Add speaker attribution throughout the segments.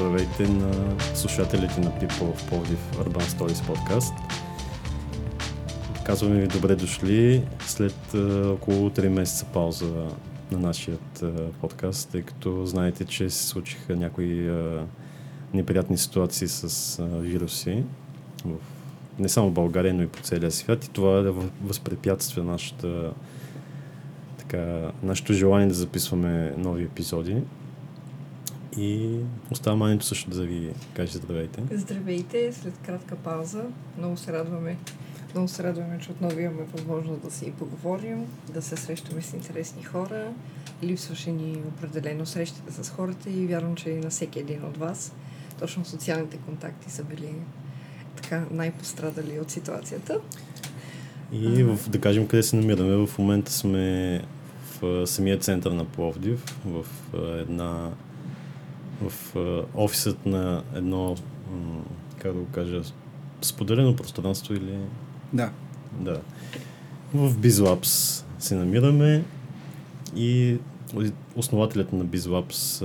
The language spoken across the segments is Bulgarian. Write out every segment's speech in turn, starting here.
Speaker 1: Здравейте на слушателите на People в Пловдив Urban Stories подкаст. Казваме ви добре дошли след uh, около 3 месеца пауза на нашия uh, подкаст, тъй като знаете, че се случиха някои uh, неприятни ситуации с вируси в, не само България, но и по целия свят и това да възпрепятства нашата, така, нашето желание да записваме нови епизоди. И остава Манито също да ви каже здравейте.
Speaker 2: Здравейте, след кратка пауза. Много се радваме. Много се радваме, че отново имаме възможност да си и поговорим, да се срещаме с интересни хора. Липсваше ни определено срещите с хората и вярвам, че и на всеки един от вас точно социалните контакти са били така най-пострадали от ситуацията.
Speaker 1: И в, да кажем къде се намираме. В момента сме в самия център на Пловдив, в една в офисът на едно, как да го кажа, споделено пространство или...
Speaker 3: Да.
Speaker 1: Да. В BizLabs се намираме и основателят на BizLabs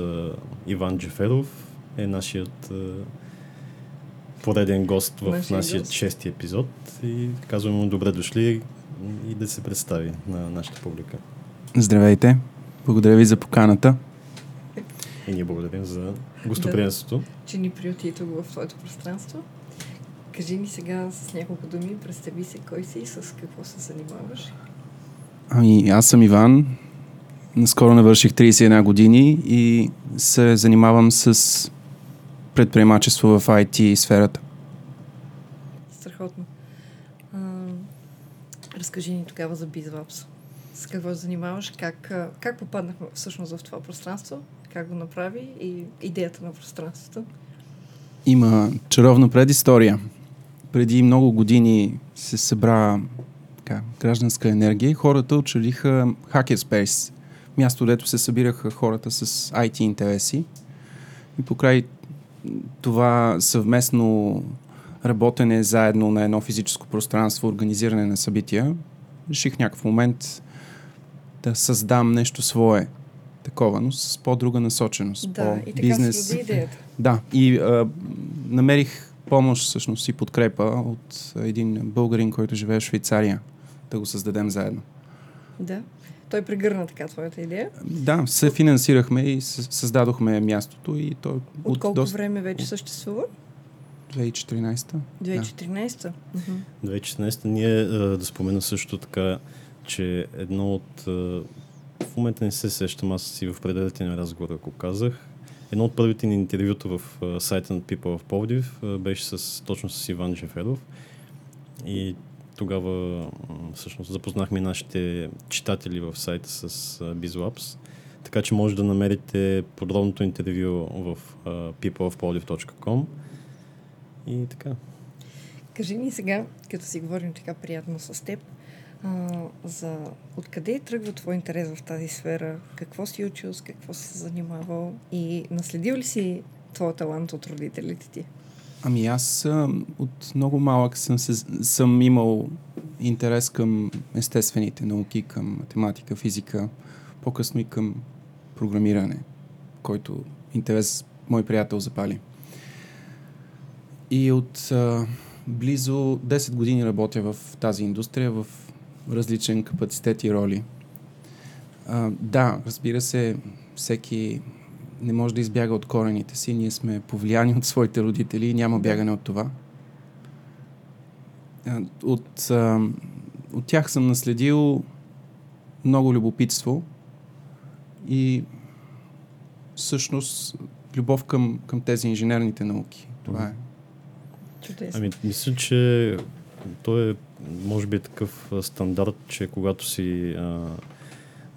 Speaker 1: Иван Джеферов е нашият пореден гост в нашия, нашия шести епизод и казваме му добре дошли и да се представи на нашата публика.
Speaker 3: Здравейте! Благодаря ви за поканата.
Speaker 1: И ние благодарим за гостоприемството. Да,
Speaker 2: че ни приюти тук в твоето пространство. Кажи ни сега с няколко думи, представи се кой си и с какво се занимаваш.
Speaker 3: Ами, аз съм Иван. Наскоро навърших 31 години и се занимавам с предприемачество в IT сферата.
Speaker 2: Страхотно. А, разкажи ни тогава за BizLabs. С какво занимаваш? Как, как попаднахме всъщност в това пространство? как го направи и идеята на пространството?
Speaker 3: Има чаровна предистория. Преди много години се събра така, гражданска енергия и хората учредиха Hackerspace, място, дето се събираха хората с IT интереси. И покрай това съвместно работене заедно на едно физическо пространство, организиране на събития, реших някакъв момент да създам нещо свое – такова, но с по-друга насоченост.
Speaker 2: Да, по и така бизнес. се идеята.
Speaker 3: Да, и а, намерих помощ всъщност и подкрепа от един българин, който живее в Швейцария, да го създадем заедно.
Speaker 2: Да. Той прегърна така твоята идея?
Speaker 3: Да, се финансирахме и създадохме мястото. И то
Speaker 2: от, от колко доста... време вече съществува?
Speaker 3: 2014.
Speaker 2: 2014?
Speaker 1: Да. 2014 ние да спомена също така, че едно от в момента не се сещам, аз си в предварителен разговор, ако казах. Едно от първите ни интервюта в сайта на People в Повдив беше с, точно с Иван Жеферов. И тогава всъщност запознахме нашите читатели в сайта с BizLabs. Така че може да намерите подробното интервю в peopleofpoliv.com и така.
Speaker 2: Кажи ми сега, като си говорим така приятно с теб, а, за откъде тръгва твой интерес в тази сфера? Какво си учил, с какво си занимавал и наследил ли си твоя талант от родителите ти?
Speaker 3: Ами аз от много малък съм, съм имал интерес към естествените науки, към математика, физика, по-късно и към програмиране, който интерес мой приятел запали. И от а, близо 10 години работя в тази индустрия, в различен капацитет и роли. А, да, разбира се, всеки не може да избяга от корените си. Ние сме повлияни от своите родители и няма бягане от това. От, а, от тях съм наследил много любопитство и всъщност любов към, към тези инженерните науки. Това е.
Speaker 1: Чудесно. Ами, мисля, че той е може би е такъв стандарт, че когато си а,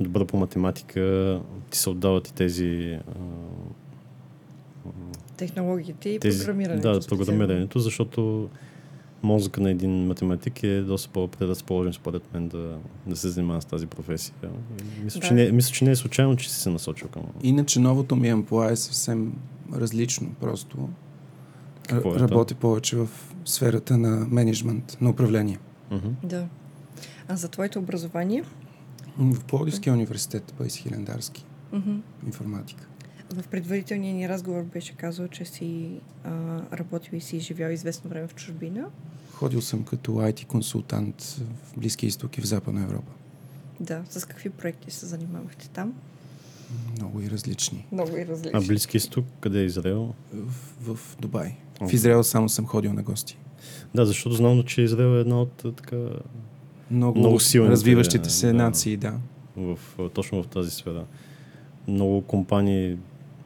Speaker 1: добър по математика, ти се отдават и тези а,
Speaker 2: технологиите и тези, програмирането.
Speaker 1: Да, програмирането, защото мозъка на един математик е доста по-предразположен, според мен, да, да се занимава с тази професия. Мисля, да. че не, мисля, че не е случайно, че си се насочил към.
Speaker 3: Иначе новото ми амплуа е съвсем различно. Просто Какво е работи това? повече в сферата на менеджмент, на управление.
Speaker 2: Mm-hmm. Да. А за твоето образование?
Speaker 3: В Плодивския университет, Пайс Хилендарски. Mm-hmm. Информатика.
Speaker 2: в предварителния ни разговор беше казал, че си а, работил и си живял известно време в чужбина.
Speaker 3: Ходил съм като IT консултант в Близкия изток и в Западна Европа.
Speaker 2: Да, с какви проекти се занимавахте там?
Speaker 3: Много и различни.
Speaker 2: Много и различни.
Speaker 1: А Близки изток, къде е Израел?
Speaker 3: В, в Дубай.
Speaker 1: О.
Speaker 3: В Израел само съм ходил на гости.
Speaker 1: Да, защото знам, че Израел е една от а, така
Speaker 3: Много,
Speaker 1: Много силните,
Speaker 3: развиващите се
Speaker 1: да.
Speaker 3: нации, да.
Speaker 1: в, а, точно в тази сфера. Много компании,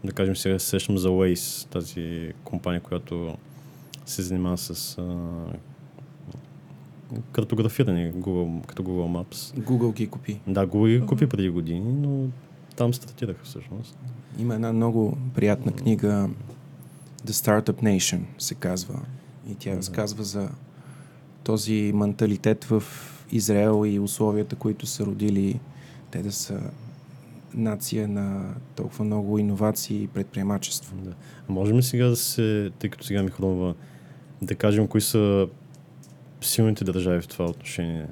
Speaker 1: да кажем сега се сещам за Waze, тази компания, която се занимава с а, картографиране, Google, като Google Maps.
Speaker 3: Google ги купи.
Speaker 1: Да, Google ги купи преди години, но там стартираха всъщност.
Speaker 3: Има една много приятна книга The Startup Nation се казва. И тя разказва за този менталитет в Израел и условията, които са родили те да са нация на толкова много иновации и предприемачество.
Speaker 1: Да. А можем ли сега да се, тъй като сега ми хрумва, да кажем кои са силните държави в това отношение?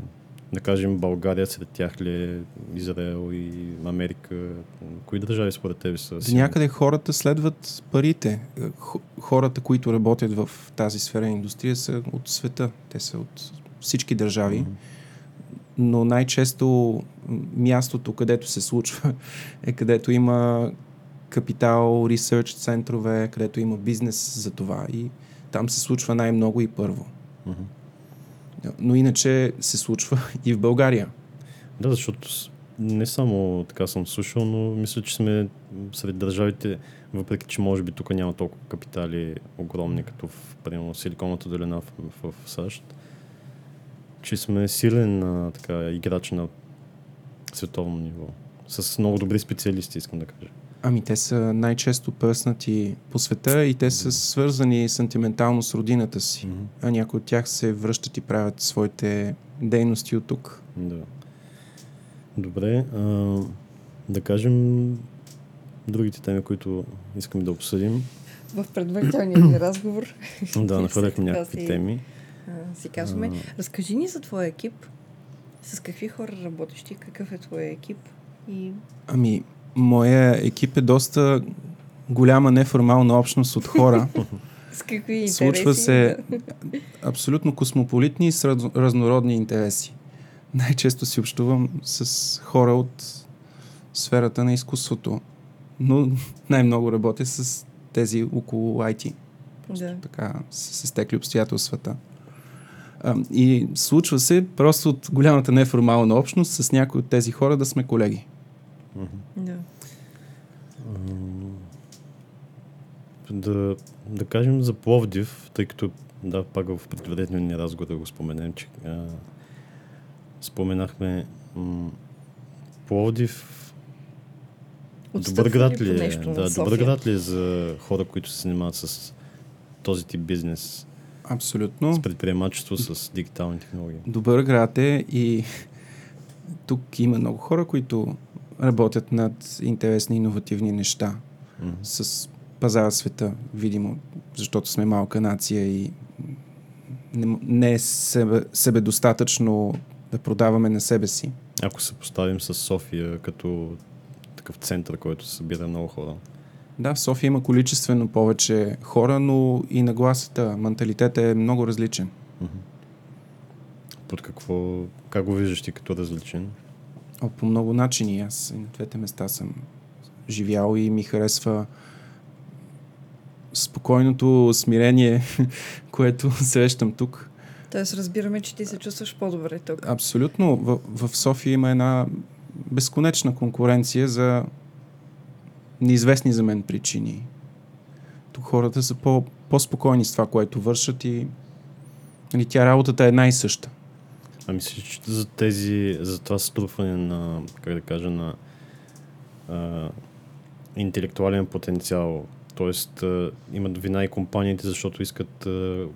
Speaker 1: Да кажем България сред тях ли Израел и Америка? Кои държави според тебе са силни?
Speaker 3: някъде хората следват парите. Хората, които работят в тази сфера индустрия са от света. Те са от всички държави.
Speaker 1: Мгм.
Speaker 3: но най-често мястото, където се случва, е където има капитал, ресърч центрове, където има бизнес за това и там се случва най-много и първо.
Speaker 1: Мгм.
Speaker 3: Но иначе се случва и в България.
Speaker 1: Да, защото не само така съм слушал, но мисля, че сме сред държавите, въпреки че може би тук няма толкова капитали огромни, като в примерно, Силиконовата долина в, в, в САЩ, че сме силен а, така, играч на световно ниво. С много добри специалисти, искам да кажа.
Speaker 3: Ами те са най-често пръснати по света и те са свързани сантиментално с родината си.
Speaker 1: Мгм.
Speaker 3: А някои от тях се връщат и правят своите дейности от тук.
Speaker 1: Да. Добре, а, да кажем другите теми, които искам да обсъдим.
Speaker 2: В предварителния ни разговор
Speaker 1: да, нахвърляхме някакви
Speaker 2: си-
Speaker 1: теми.
Speaker 2: а, си казваме. Разкажи ни за твоя екип. С какви хора работиш ти? Какъв е твоя екип? И
Speaker 3: Ами, моя екип е доста голяма неформална общност от хора.
Speaker 2: с какви интереси?
Speaker 3: Случва се абсолютно космополитни и разнородни интереси. Най-често си общувам с хора от сферата на изкуството, но най-много работя с тези около IT.
Speaker 2: Да.
Speaker 3: Така се стекли обстоятелствата. А, И случва се просто от голямата неформална общност с някои от тези хора да сме колеги.
Speaker 2: Да.
Speaker 1: Да, да кажем за Пловдив, тъй като да, пак в предварителния разговор да го споменем, че а, споменахме м, Пловдив добър
Speaker 2: Отстъпва
Speaker 1: град
Speaker 2: ли
Speaker 1: е?
Speaker 2: нещо
Speaker 1: Да, добър град ли е за хора, които се занимават с този тип бизнес,
Speaker 3: Абсолютно.
Speaker 1: с предприемачество, с дигитални технологии?
Speaker 3: Добър град е и тук има много хора, които работят над интересни, иновативни неща
Speaker 1: Мгм.
Speaker 3: с пазара света, видимо, защото сме малка нация и не, не е себе, себедостатъчно да продаваме на себе си.
Speaker 1: Ако се поставим с София като такъв център, който събира много хора.
Speaker 3: Да, в София има количествено повече хора, но и нагласата, менталитет е много различен.
Speaker 1: Под какво, как го виждаш ти като различен?
Speaker 3: О, по много начини. Аз и на двете места съм живял и ми харесва спокойното смирение, което срещам тук.
Speaker 2: Тоест разбираме, че ти се чувстваш по-добре тук.
Speaker 3: Абсолютно. В, в София има една безконечна конкуренция за неизвестни за мен причини. Тук хората са по, по-спокойни с това, което вършат и нали, тя работата е една и съща.
Speaker 1: А мислиш, че за тези, за това струпване на, как да кажа, на а, интелектуален потенциал, т.е. имат вина и компаниите, защото искат, а,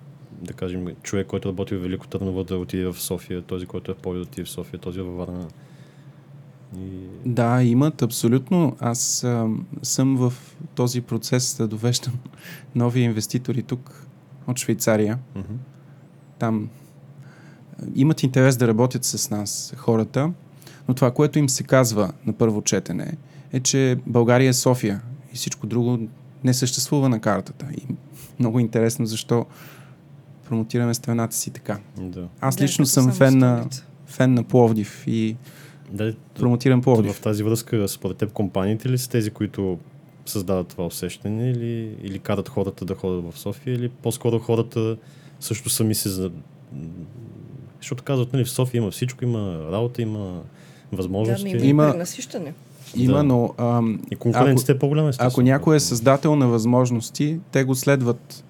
Speaker 1: да кажем, човек, който работи в Велико Търново да отиде в София, този, който е по да отиде в София, този във Варна. И...
Speaker 3: Да, имат абсолютно. Аз а, съм в този процес да довеждам нови инвеститори тук от Швейцария.
Speaker 1: Мгм.
Speaker 3: Там имат интерес да работят с нас хората, но това, което им се казва на първо четене, е, че България е София и всичко друго не съществува на картата. И много интересно защо промотираме страната си така.
Speaker 1: Да.
Speaker 3: Аз
Speaker 2: Да,
Speaker 3: лично
Speaker 2: като
Speaker 3: съм фен на, фен на Пловдив и
Speaker 1: Да,
Speaker 3: промотирам Пловдив.
Speaker 1: в тази връзка, според теб, компаниите ли са тези, които създават това усещане или, или карат хората да ходят в София, или по-скоро хората също сами се... За... Защото казват, нали, в София има всичко, има работа, има
Speaker 2: Да,
Speaker 1: възможности.
Speaker 2: ми има,
Speaker 3: Има-
Speaker 2: има... пренасищане.
Speaker 3: Има,
Speaker 1: Да.
Speaker 3: но ам,
Speaker 1: И конкуренцията е по-голяма, естествено.
Speaker 3: ако някой е създател на възможности, те го следват.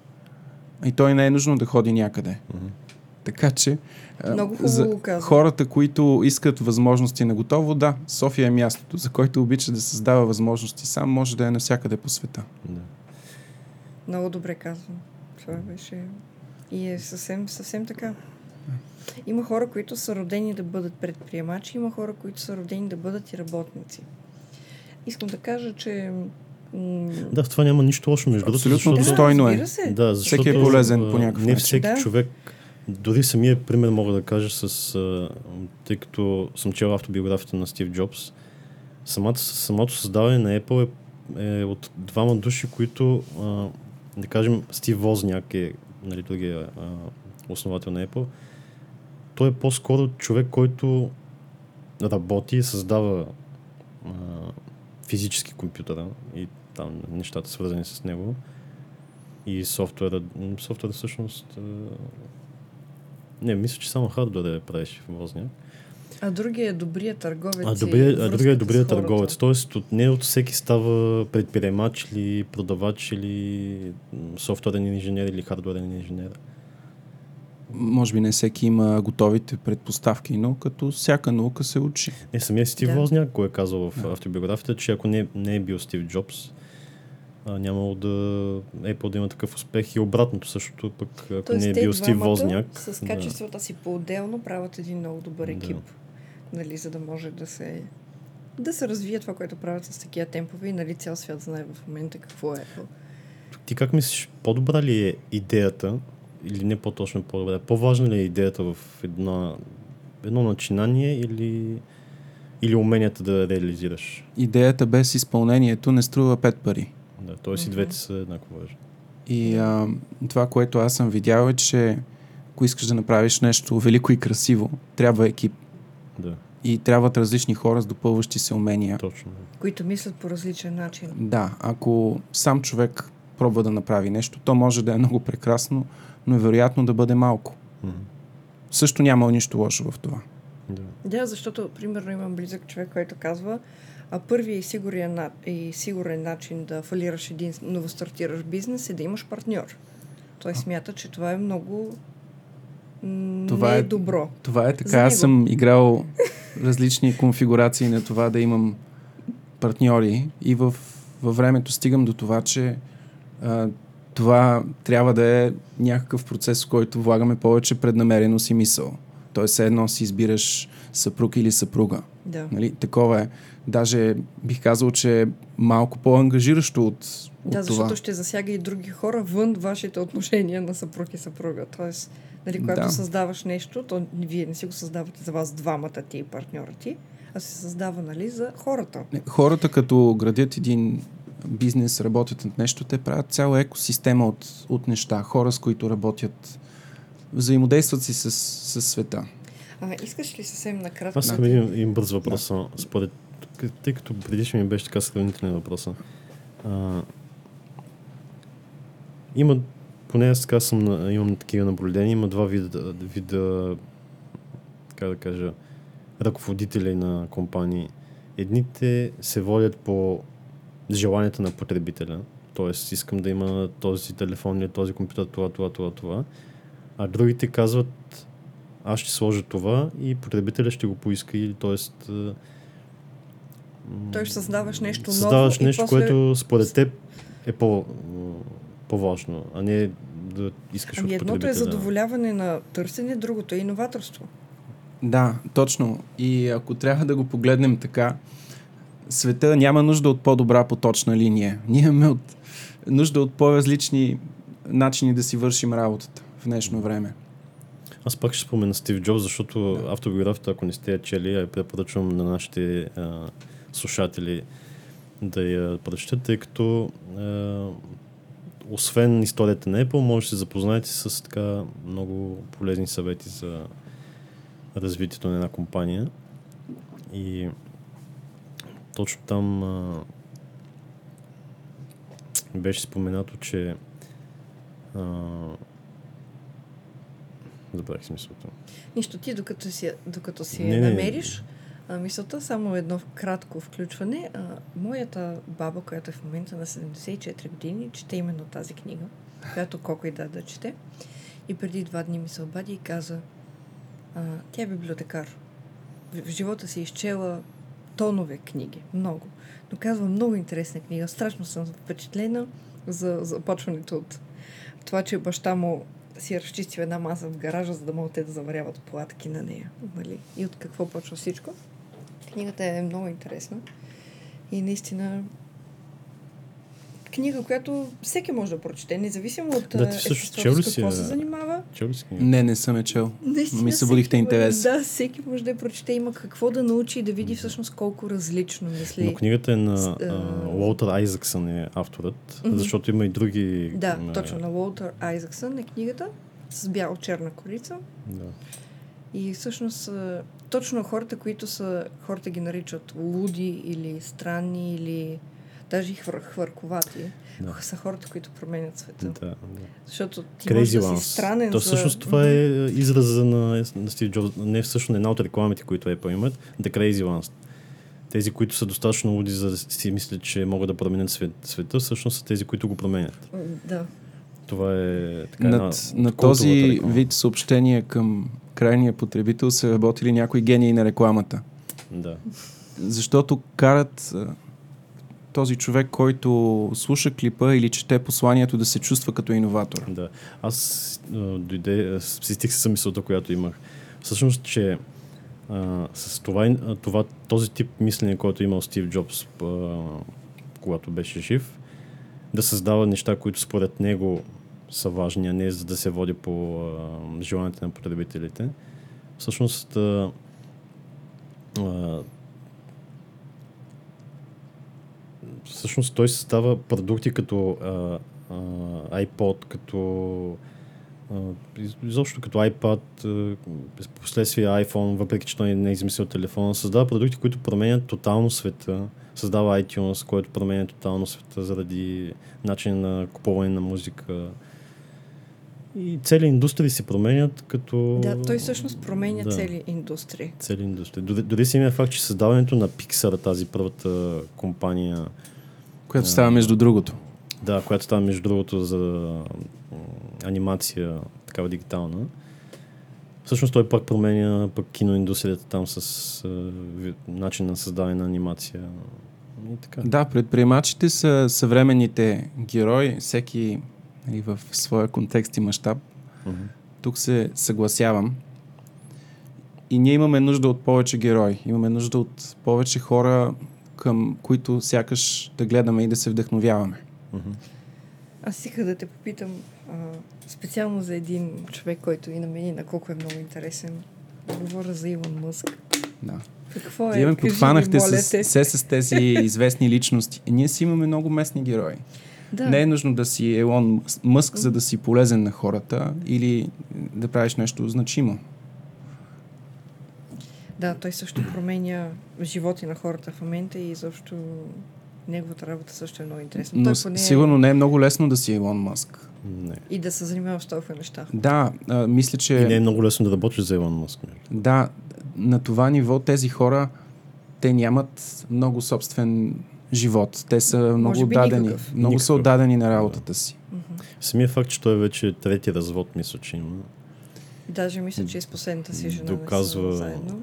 Speaker 3: И той не е нужно да ходи някъде.
Speaker 1: Мгм.
Speaker 3: Така че
Speaker 2: Много
Speaker 3: за хората, които искат възможности на готово, да, София е мястото, за който обича да създава възможности сам, може да е навсякъде по света.
Speaker 1: Да.
Speaker 2: Много добре казвам. Това беше... И е съвсем, съвсем така. Има хора, които са родени да бъдат предприемачи, има хора, които са родени да бъдат и работници. Искам да кажа, че...
Speaker 1: да, в това няма нищо лошо, между другото.
Speaker 3: Абсолютно
Speaker 1: защото-
Speaker 3: достойно е.
Speaker 1: Да, защото
Speaker 3: Всеки е полезен по някакъв
Speaker 1: Не всеки
Speaker 2: Да.
Speaker 1: човек, дори самия пример мога да кажа с, а, тъй като съм чел автобиографията на Стив Джобс, самото, самото създаване на Apple е, е от двама души, които, а, да кажем, Стив Возняк е нали, другия основател на Apple. Той е по-скоро човек, който работи и създава а, физически компютъра и там нещата свързани с него и софтуера. Софтуера всъщност... а, Не, мисля, че само хардуера правеше в Возняк.
Speaker 2: А другия е добрия търговец.
Speaker 1: А, добрия, а другия е добрия търговец. Тоест, от, не от всеки става предприемач или продавач или софтуерен инженер или хардуерен инженер.
Speaker 3: Може би не всеки има готовите предпоставки, но като всяка наука се учи.
Speaker 1: Не, самия Стив
Speaker 2: Да.
Speaker 1: Возняк го е казал в
Speaker 3: Да.
Speaker 1: автобиографията, че ако не, не е бил Стив Джобс, а, нямало да Apple да има такъв успех и обратното същото, пък ако
Speaker 2: Тоест,
Speaker 1: не е бил Стив Возняк.
Speaker 2: С
Speaker 1: да.
Speaker 2: качествата си по-отделно правят един много добър
Speaker 1: Да.
Speaker 2: екип. Нали, за да може да се да се развие това, което правят с такива темпове и нали цял свят знае в момента какво е.
Speaker 1: Ти как мислиш, по-добра ли е идеята, или не по-точно по-добра, по-важна ли е идеята в една, едно начинание или, или уменията да реализираш?
Speaker 3: Идеята без изпълнението не струва пет пари.
Speaker 1: Да, т.е. и
Speaker 2: Мгм.
Speaker 1: двете са еднакво важни.
Speaker 3: И а, това, което аз съм видял е, че ако искаш да направиш нещо велико и красиво, трябва екип.
Speaker 1: Да,
Speaker 3: И трябват различни хора с допълващи се умения.
Speaker 1: точно.
Speaker 2: Които мислят по различен начин.
Speaker 3: Да, ако сам човек пробва да направи нещо, то може да е много прекрасно, но е вероятно да бъде малко.
Speaker 1: Мгм.
Speaker 3: Също няма нищо лошо в това.
Speaker 1: Да.
Speaker 2: Да, защото, примерно, имам близък човек, който казва, а първият и сигурен, на- и сигурен начин да фалираш един новостартираш бизнес е да имаш партньор. Той смята, че това е много
Speaker 3: Това
Speaker 2: не е
Speaker 3: е-
Speaker 2: добро.
Speaker 3: Това е така. Аз съм играл различни конфигурации на това да имам партньори и в, във времето стигам до това, че а, това трябва да е някакъв процес, в който влагаме повече преднамереност и мисъл. Тоест, все едно си избираш съпруг или съпруга.
Speaker 2: Да.
Speaker 3: Нали? Такова е. Даже бих казал, че е малко по-ангажиращо от, от
Speaker 2: Да, защото
Speaker 3: това.
Speaker 2: ще засяга и други хора вън вашите отношения на съпруг и съпруга. Тоест, нали, когато
Speaker 3: Да.
Speaker 2: създаваш нещо, то вие не си го създавате за вас двамата ти и партньора ти, а се създава, нали, за хората.
Speaker 3: Не, Хората, като градят един бизнес, работят над нещо, те правят цяла екосистема от, от неща. Хора, с които работят, взаимодействат си с, с света.
Speaker 2: А, искаш ли съвсем накратко?
Speaker 1: Аз искам един, един бърз въпрос. само. Според, тъй като предишно ми беше така сравнителен въпроса. А, има, поне аз така съм, на- имам такива наблюдения, има два вида, вида как да кажа, ръководители на компании. Едните се водят по желанията на потребителя, т.е. искам да има този телефон или този компютър, това, това, това, това. А другите казват, аз ще сложа това и потребителя ще го поиска или т.е.
Speaker 2: Той ще създаваш нещо ново
Speaker 1: Създаваш
Speaker 2: и
Speaker 1: нещо,
Speaker 2: после-
Speaker 1: което според теб е по, по-важно, а не да искаш
Speaker 2: Ами
Speaker 1: от
Speaker 2: едното е задоволяване на търсене, другото е иноваторство.
Speaker 3: Да, точно. И ако трябва да го погледнем така, света няма нужда от по-добра поточна линия. Ние имаме от, нужда от по-различни начини да си вършим работата в днешно време.
Speaker 1: Аз пак ще спомена Стив Джобс, защото автобиографията, ако не сте я чели, я препоръчвам на нашите а, слушатели да я прочетете, тъй като а, освен историята на Apple, може да се запознаете с така много полезни съвети за развитието на една компания. И точно там а, беше споменато, че а, забравих смисълта.
Speaker 2: Нищо ти, докато си, докато си
Speaker 1: Не,
Speaker 2: намериш а, мисълта, само едно кратко включване. А, моята баба, която е в момента на 74 години, чете именно тази книга, която колко и да да чете. И преди два дни ми се обади и каза, а, тя е библиотекар. В, в живота си е изчела тонове книги, много. Но казва много интересна книга. Страшно съм впечатлена за започването от това, че баща му си е разчистил една маса в гаража, за да могат те да заваряват платки на нея. Нали? И от какво почва всичко. Книгата е много интересна. И наистина книга, която всеки може да прочете, независимо от
Speaker 1: Да, ти
Speaker 2: а,
Speaker 1: всъщност чел ли си
Speaker 2: какво се занимава.
Speaker 1: Чел ли си книга?
Speaker 3: Не, не съм е чел.
Speaker 2: Наистина,
Speaker 3: Ми събудихте интерес.
Speaker 2: Да, всеки може да я прочете, има какво да научи и да види всъщност колко различно мисли.
Speaker 1: Но книгата е на Уолтер Айзаксън е авторът, защото има и други...
Speaker 2: Да, точно на Уолтер Айзаксън е книгата с бял-черна корица.
Speaker 1: Да.
Speaker 2: И всъщност точно хората, които са, хората ги наричат луди или странни или даже и хвър, хвърковати,
Speaker 1: Да.
Speaker 2: са хората, които променят света.
Speaker 1: Да, да.
Speaker 2: Защото ти можеш
Speaker 1: Crazy
Speaker 2: да си странен
Speaker 1: То
Speaker 2: за...
Speaker 1: всъщност това е израза на, на Стив Джобс. Не всъщност една от рекламите, които Apple имат. The Crazy Ones. Тези, които са достатъчно луди, за да си мислят, че могат да променят свет, света, всъщност са тези, които го променят.
Speaker 2: Да.
Speaker 1: Това е така една
Speaker 3: Над, на
Speaker 1: култовата
Speaker 3: този
Speaker 1: реклама.
Speaker 3: вид съобщения към крайния потребител са работили някои гении на рекламата.
Speaker 1: Да.
Speaker 3: Защото карат този човек, който слуша клипа или чете посланието да се чувства като иноватор.
Speaker 1: Да. Аз а, дойде, стих с мисълта, която имах. Всъщност, че а, с това, това, този тип мислене, който е имал Стив Джобс, а, когато беше жив, да създава неща, които според него са важни, а не за да се води по а, желанията на потребителите. Всъщност, а, а, всъщност той създава продукти като а, а, iPod, като изобщо като iPad, последствие iPhone, въпреки че той не е измислил телефона, създава продукти, които променят тотално света. Създава iTunes, който променя тотално света заради начин на купуване на музика. И цели индустрии се променят като...
Speaker 2: да, той всъщност променя
Speaker 1: Да.
Speaker 2: цели индустрии.
Speaker 1: Цели индустрии. Дори, дори самия факт, че създаването на Pixar, тази първата компания,
Speaker 3: Която става между другото.
Speaker 1: Да, която става между другото за анимация, такава дигитална. Всъщност той пак променя пък киноиндустрията там с ви- начин на създаване на анимация. И така.
Speaker 3: Да, предприемачите са съвременните герои, всеки нали, в своя контекст и мащаб.
Speaker 1: Мгм.
Speaker 3: Тук се съгласявам. И ние имаме нужда от повече герои. Имаме нужда от повече хора, към които сякаш да гледаме и да се вдъхновяваме.
Speaker 1: Мгм.
Speaker 2: Аз исках да те попитам а, специално за един човек, който и на мен и на колко е много интересен. Говоря за Илон Мъск.
Speaker 3: Да.
Speaker 2: Какво е?
Speaker 3: Вие ме подхванахте с, се с тези известни личности. И ние си имаме много местни герои.
Speaker 2: Да.
Speaker 3: Не е нужно да си Елон Мъск, за да си полезен на хората или да правиш нещо значимо.
Speaker 2: Да, той също променя животи на хората в момента и изобщо неговата работа също е много интересна.
Speaker 3: Но
Speaker 2: той поне
Speaker 3: сигурно не е много лесно да си Елон Мъск.
Speaker 1: Не.
Speaker 2: и да се занимава с толкова неща.
Speaker 3: Да, а, мисля, че...
Speaker 1: И не е много лесно да работиш за Илон между другото.
Speaker 3: Да, на това ниво тези хора, те нямат много собствен живот. Те са много отдадени.
Speaker 2: никакъв.
Speaker 3: Много са
Speaker 1: Никакъв.
Speaker 3: отдадени на работата си.
Speaker 2: Мгм.
Speaker 1: Самия факт, че той е вече трети развод, мисля, че има.
Speaker 2: Даже мисля, че и с последната си жена
Speaker 1: Доказва-
Speaker 2: не са заедно.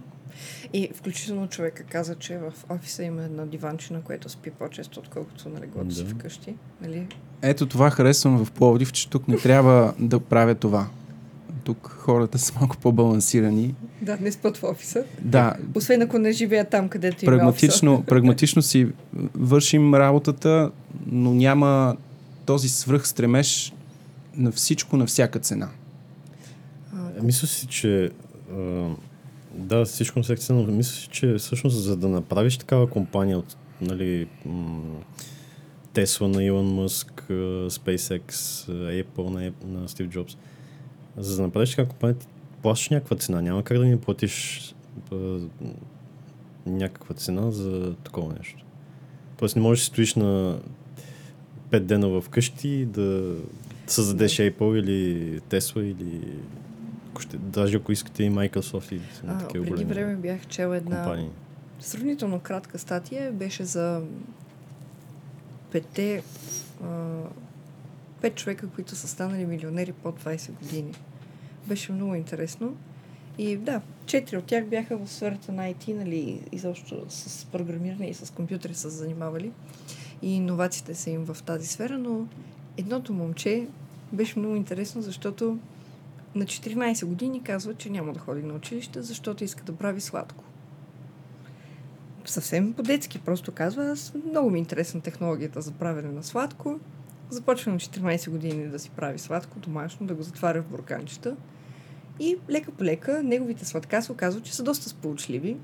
Speaker 2: И включително човека каза, че в офиса има една диванчина, която спи по-често, отколкото на леглото си
Speaker 1: Да.
Speaker 2: вкъщи. Нали?
Speaker 3: Ето това харесвам в Пловдив, че тук не трябва да правя това. Тук хората са малко по-балансирани.
Speaker 2: Да, не спът в офиса.
Speaker 3: Да,
Speaker 2: Освен ако не живеят там, където има офиса.
Speaker 3: прагматично, прагматично си вършим работата, но няма този свръх стремеж на всичко на всяка цена.
Speaker 2: А,
Speaker 1: Мисля си, че а, да, всичко на секция, но мисля че всъщност за да направиш такава компания от нали, Тесла на Илон Мъск, SpaceX, Apple на, на Стив Джобс. За да направиш така компания, ти плащаш някаква цена. Няма как да ни платиш а, някаква цена за такова нещо. Тоест не можеш да стоиш на 5 дена в къщи да създадеш Apple или Tesla или ако ще, даже ако искате и Microsoft и
Speaker 2: А,
Speaker 1: такива
Speaker 2: преди
Speaker 1: големи
Speaker 2: време бях чела една
Speaker 1: компании.
Speaker 2: сравнително кратка статия. Беше за петте, а, пет човека, които са станали милионери под 20 години. Беше много интересно. И да, четири от тях бяха в сферата на IT, нали, изобщо с програмиране и с компютри са се занимавали. И иновациите са им в тази сфера, но едното момче беше много интересно, защото на 14 години казва, че няма да ходи на училище, защото иска да прави сладко. Съвсем по-детски просто казва, аз много ми е интересна технологията за правене на сладко. Започва на 14 години да си прави сладко домашно, да го затваря в бурканчета. И лека по лека неговите сладка се оказва, че са доста сполучливи,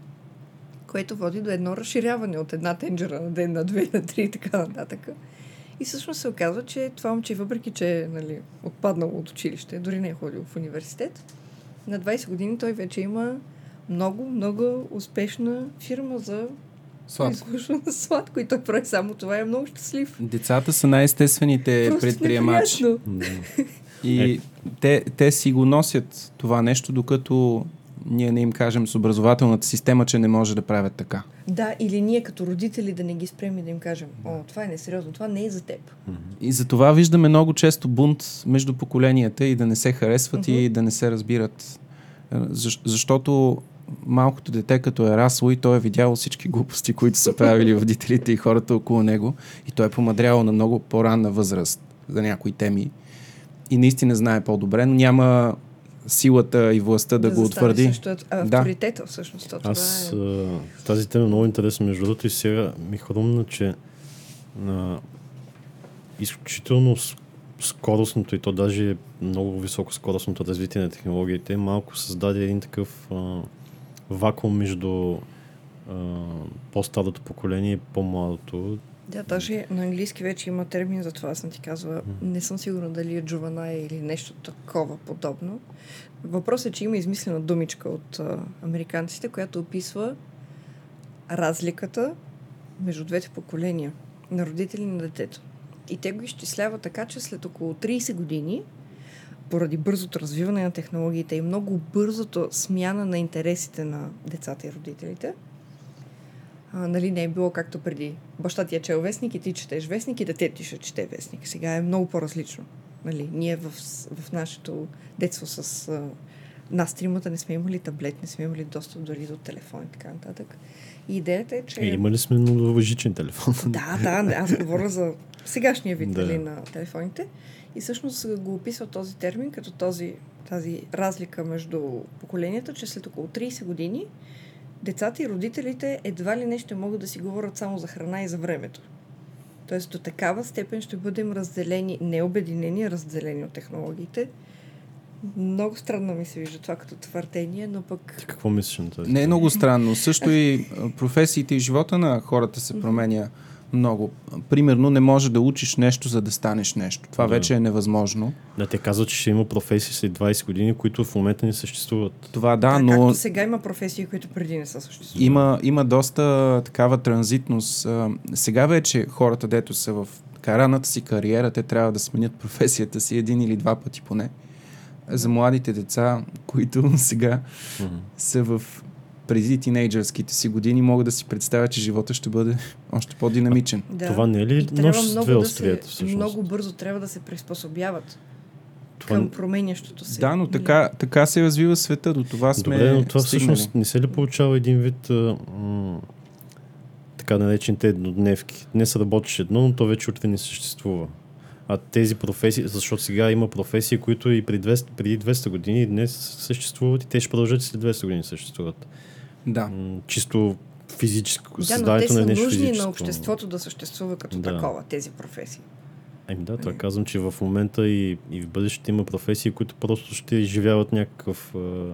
Speaker 2: което води до едно разширяване от една тенджера на ден, на две, на три и така нататък. И всъщност се оказва, че това момче, въпреки че е нали, отпаднало от училище, дори не е ходил в университет, на 20 години той вече има много, много успешна фирма за
Speaker 3: Сладко.
Speaker 2: на сладко и той прави само това и е много щастлив.
Speaker 3: Децата са най-естествените
Speaker 2: Просто
Speaker 3: предприемачи.
Speaker 2: невероятно.
Speaker 1: Да.
Speaker 3: И те, те си го носят това нещо, докато ние не им кажем с образователната система, че не може да правят така.
Speaker 2: Да, или ние като родители да не ги спрем и да им кажем, о, това е несериозно, това не е за теб.
Speaker 3: И за това виждаме много често бунт между поколенията и да не се харесват
Speaker 2: Мгм.
Speaker 3: и да не се разбират. Е, Защ, защото малкото дете, като е расло и той е видяло всички глупости, които са правили родителите и хората около него, и той е помадрявал на много по-ранна възраст за някои теми и наистина знае по-добре, но няма силата и властта да, го
Speaker 2: застане
Speaker 3: утвърди.
Speaker 2: Също авторитета, всъщност. То, това
Speaker 1: Аз
Speaker 2: е...
Speaker 1: а, тази тема е много интересна. Между другото и сега ми хрумна, че а, изключително скоростното и то даже е много високо скоростното развитие на технологиите малко създаде един такъв а, вакуум между а, по-старото поколение и по-младото.
Speaker 2: Да, даже на английски вече има термин за това, аз съм ти казвала. Не съм сигурна дали е джуваная или нещо такова подобно. Въпросът е, че има измислена думичка от а, американците, която описва разликата между двете поколения на родители и на детето. И те го изчисляват така, че след около 30 години, поради бързото развиване на технологиите и много бързото смяна на интересите на децата и родителите, а, нали, не е било както преди. Баща ти е чел вестник и ти четеш вестник и дете ти ще чете вестник. Сега е много по-различно. Нали, ние в, в нашето детство с а, нас тримата не сме имали таблет, не сме имали достъп дори до телефон и така нататък. И идеята е, че...
Speaker 1: Е, имали сме многовъжичен телефон.
Speaker 2: Да, да, аз говоря за сегашния вид
Speaker 1: Да.
Speaker 2: нали, на телефоните. И всъщност го описва този термин като този, тази разлика между поколенията, че след около 30 години децата и родителите едва ли не ще могат да си говорят само за храна и за времето. Тоест до такава степен ще бъдем разделени, не обединени, разделени от технологиите. Много странно ми се вижда това като твърдение, но пък
Speaker 1: Ти какво мислиш на тази?
Speaker 3: Не е много странно. Също и професиите и живота на хората се променя много. Примерно не може да учиш нещо, за да станеш нещо. Това
Speaker 1: Да.
Speaker 3: вече е невъзможно.
Speaker 1: Да, те казват, че ще има професии след 20 години, които в момента не съществуват.
Speaker 3: Това да,
Speaker 2: да,
Speaker 3: но
Speaker 2: както сега има професии, които преди не са съществували.
Speaker 3: има, има доста такава транзитност. Сега вече хората, дето са в така, ранната си кариера, те трябва да сменят професията си един или два пъти поне. За младите деца, които сега
Speaker 1: Мгм.
Speaker 3: са в преди тинейджърските си години, могат да си представят, че живота ще бъде още по-динамичен.
Speaker 2: Да.
Speaker 1: Това не е ли нож с
Speaker 2: много
Speaker 1: две
Speaker 2: да
Speaker 1: острията, всъщност?
Speaker 2: Много бързо трябва да се приспособяват
Speaker 1: Това...
Speaker 2: към променящото се.
Speaker 3: Да, но така, така се развива света. До това сме
Speaker 1: Добре, но това
Speaker 3: стигнали.
Speaker 1: всъщност не се ли получава един вид а, м- така наречените еднодневки? Днес работиш едно, но то вече утре не съществува. А тези професии, защото сега има професии, които и преди 200, преди 200 години днес съществуват и те ще продължат и след 200 години съществуват.
Speaker 3: Да.
Speaker 1: М- чисто физическо,
Speaker 2: Да, но те
Speaker 1: създаването на
Speaker 2: са
Speaker 1: нещо
Speaker 2: нужни
Speaker 1: физическо.
Speaker 2: на обществото да съществува като
Speaker 1: Да.
Speaker 2: такова, тези професии.
Speaker 1: Еми да, това казвам, че в момента и, и в бъдеще има професии, които просто ще изживяват някакъв, а,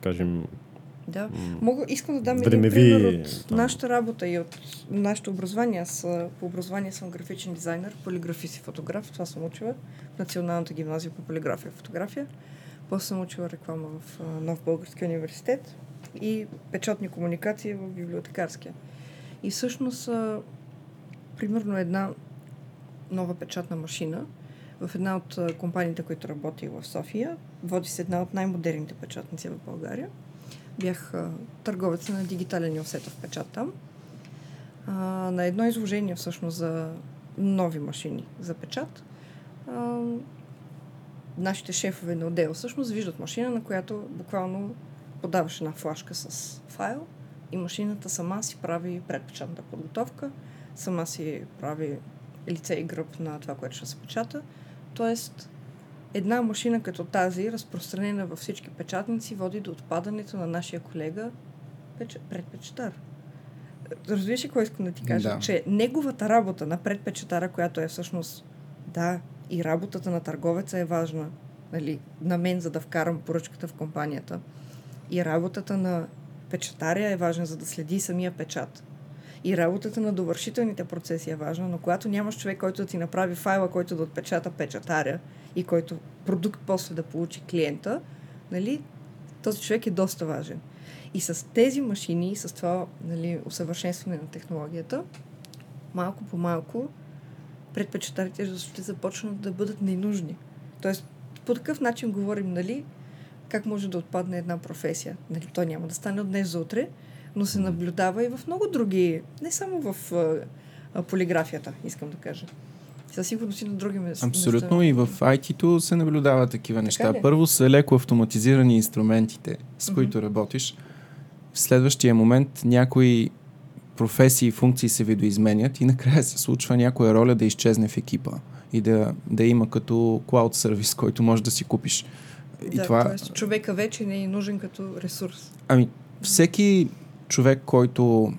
Speaker 1: кажем,
Speaker 2: Да. Мога, искам да дам един
Speaker 1: Времеви,
Speaker 2: пример от
Speaker 1: там.
Speaker 2: нашата работа и от нашето образование. Аз по образование съм графичен дизайнер, полиграфист и фотограф. Това съм учила в Националната гимназия по полиграфия и фотография. После съм учила реклама в Нов Български университет и печатни комуникации в библиотекарския. И всъщност, а, примерно една нова печатна машина в една от компаниите, които работи в София, води се една от най-модерните печатници в България. Бях а, търговец на дигитален осетов печат там. А, на едно изложение всъщност за нови машини за печат. А, нашите шефове на отдел всъщност виждат машина, на която буквално подаваш една флашка с файл и машината сама си прави предпечатната подготовка, сама си прави лице и гръб на това, което ще се печата. Тоест, една машина като тази, разпространена във всички печатници, води до отпадането на нашия колега печ... предпечатар. Разбираш ли какво искам да ти кажа?
Speaker 3: Да.
Speaker 2: Че неговата работа на предпечатара, която е всъщност, да, и работата на търговеца е важна, нали, на мен, за да вкарам поръчката в компанията. И работата на печатаря е важна, за да следи самия печат. И работата на довършителните процеси е важна, но когато нямаш човек, който да ти направи файла, който да отпечата печатаря и който продукт после да получи клиента, нали, този човек е доста важен. И с тези машини, с това нали, усъвършенстване на технологията, малко по малко предпечатарите ще започнат да бъдат ненужни. Тоест, по такъв начин говорим, нали, как може да отпадне една професия. Нали, то няма да стане от днес за утре, но се наблюдава и в много други, не само в а, полиграфията, искам да кажа. Със сигурност и на други места.
Speaker 3: Абсолютно и в IT-то се наблюдава такива неща.
Speaker 2: ли?
Speaker 3: Първо са леко автоматизирани инструментите, с които работиш. В следващия момент някои професии и функции се видоизменят и накрая се случва някоя роля да изчезне в екипа и да, да има като клауд сервис, който можеш да си купиш. И
Speaker 2: да,
Speaker 3: това,
Speaker 2: Тоест, човека вече не е нужен като ресурс.
Speaker 3: Ами, всеки човек, който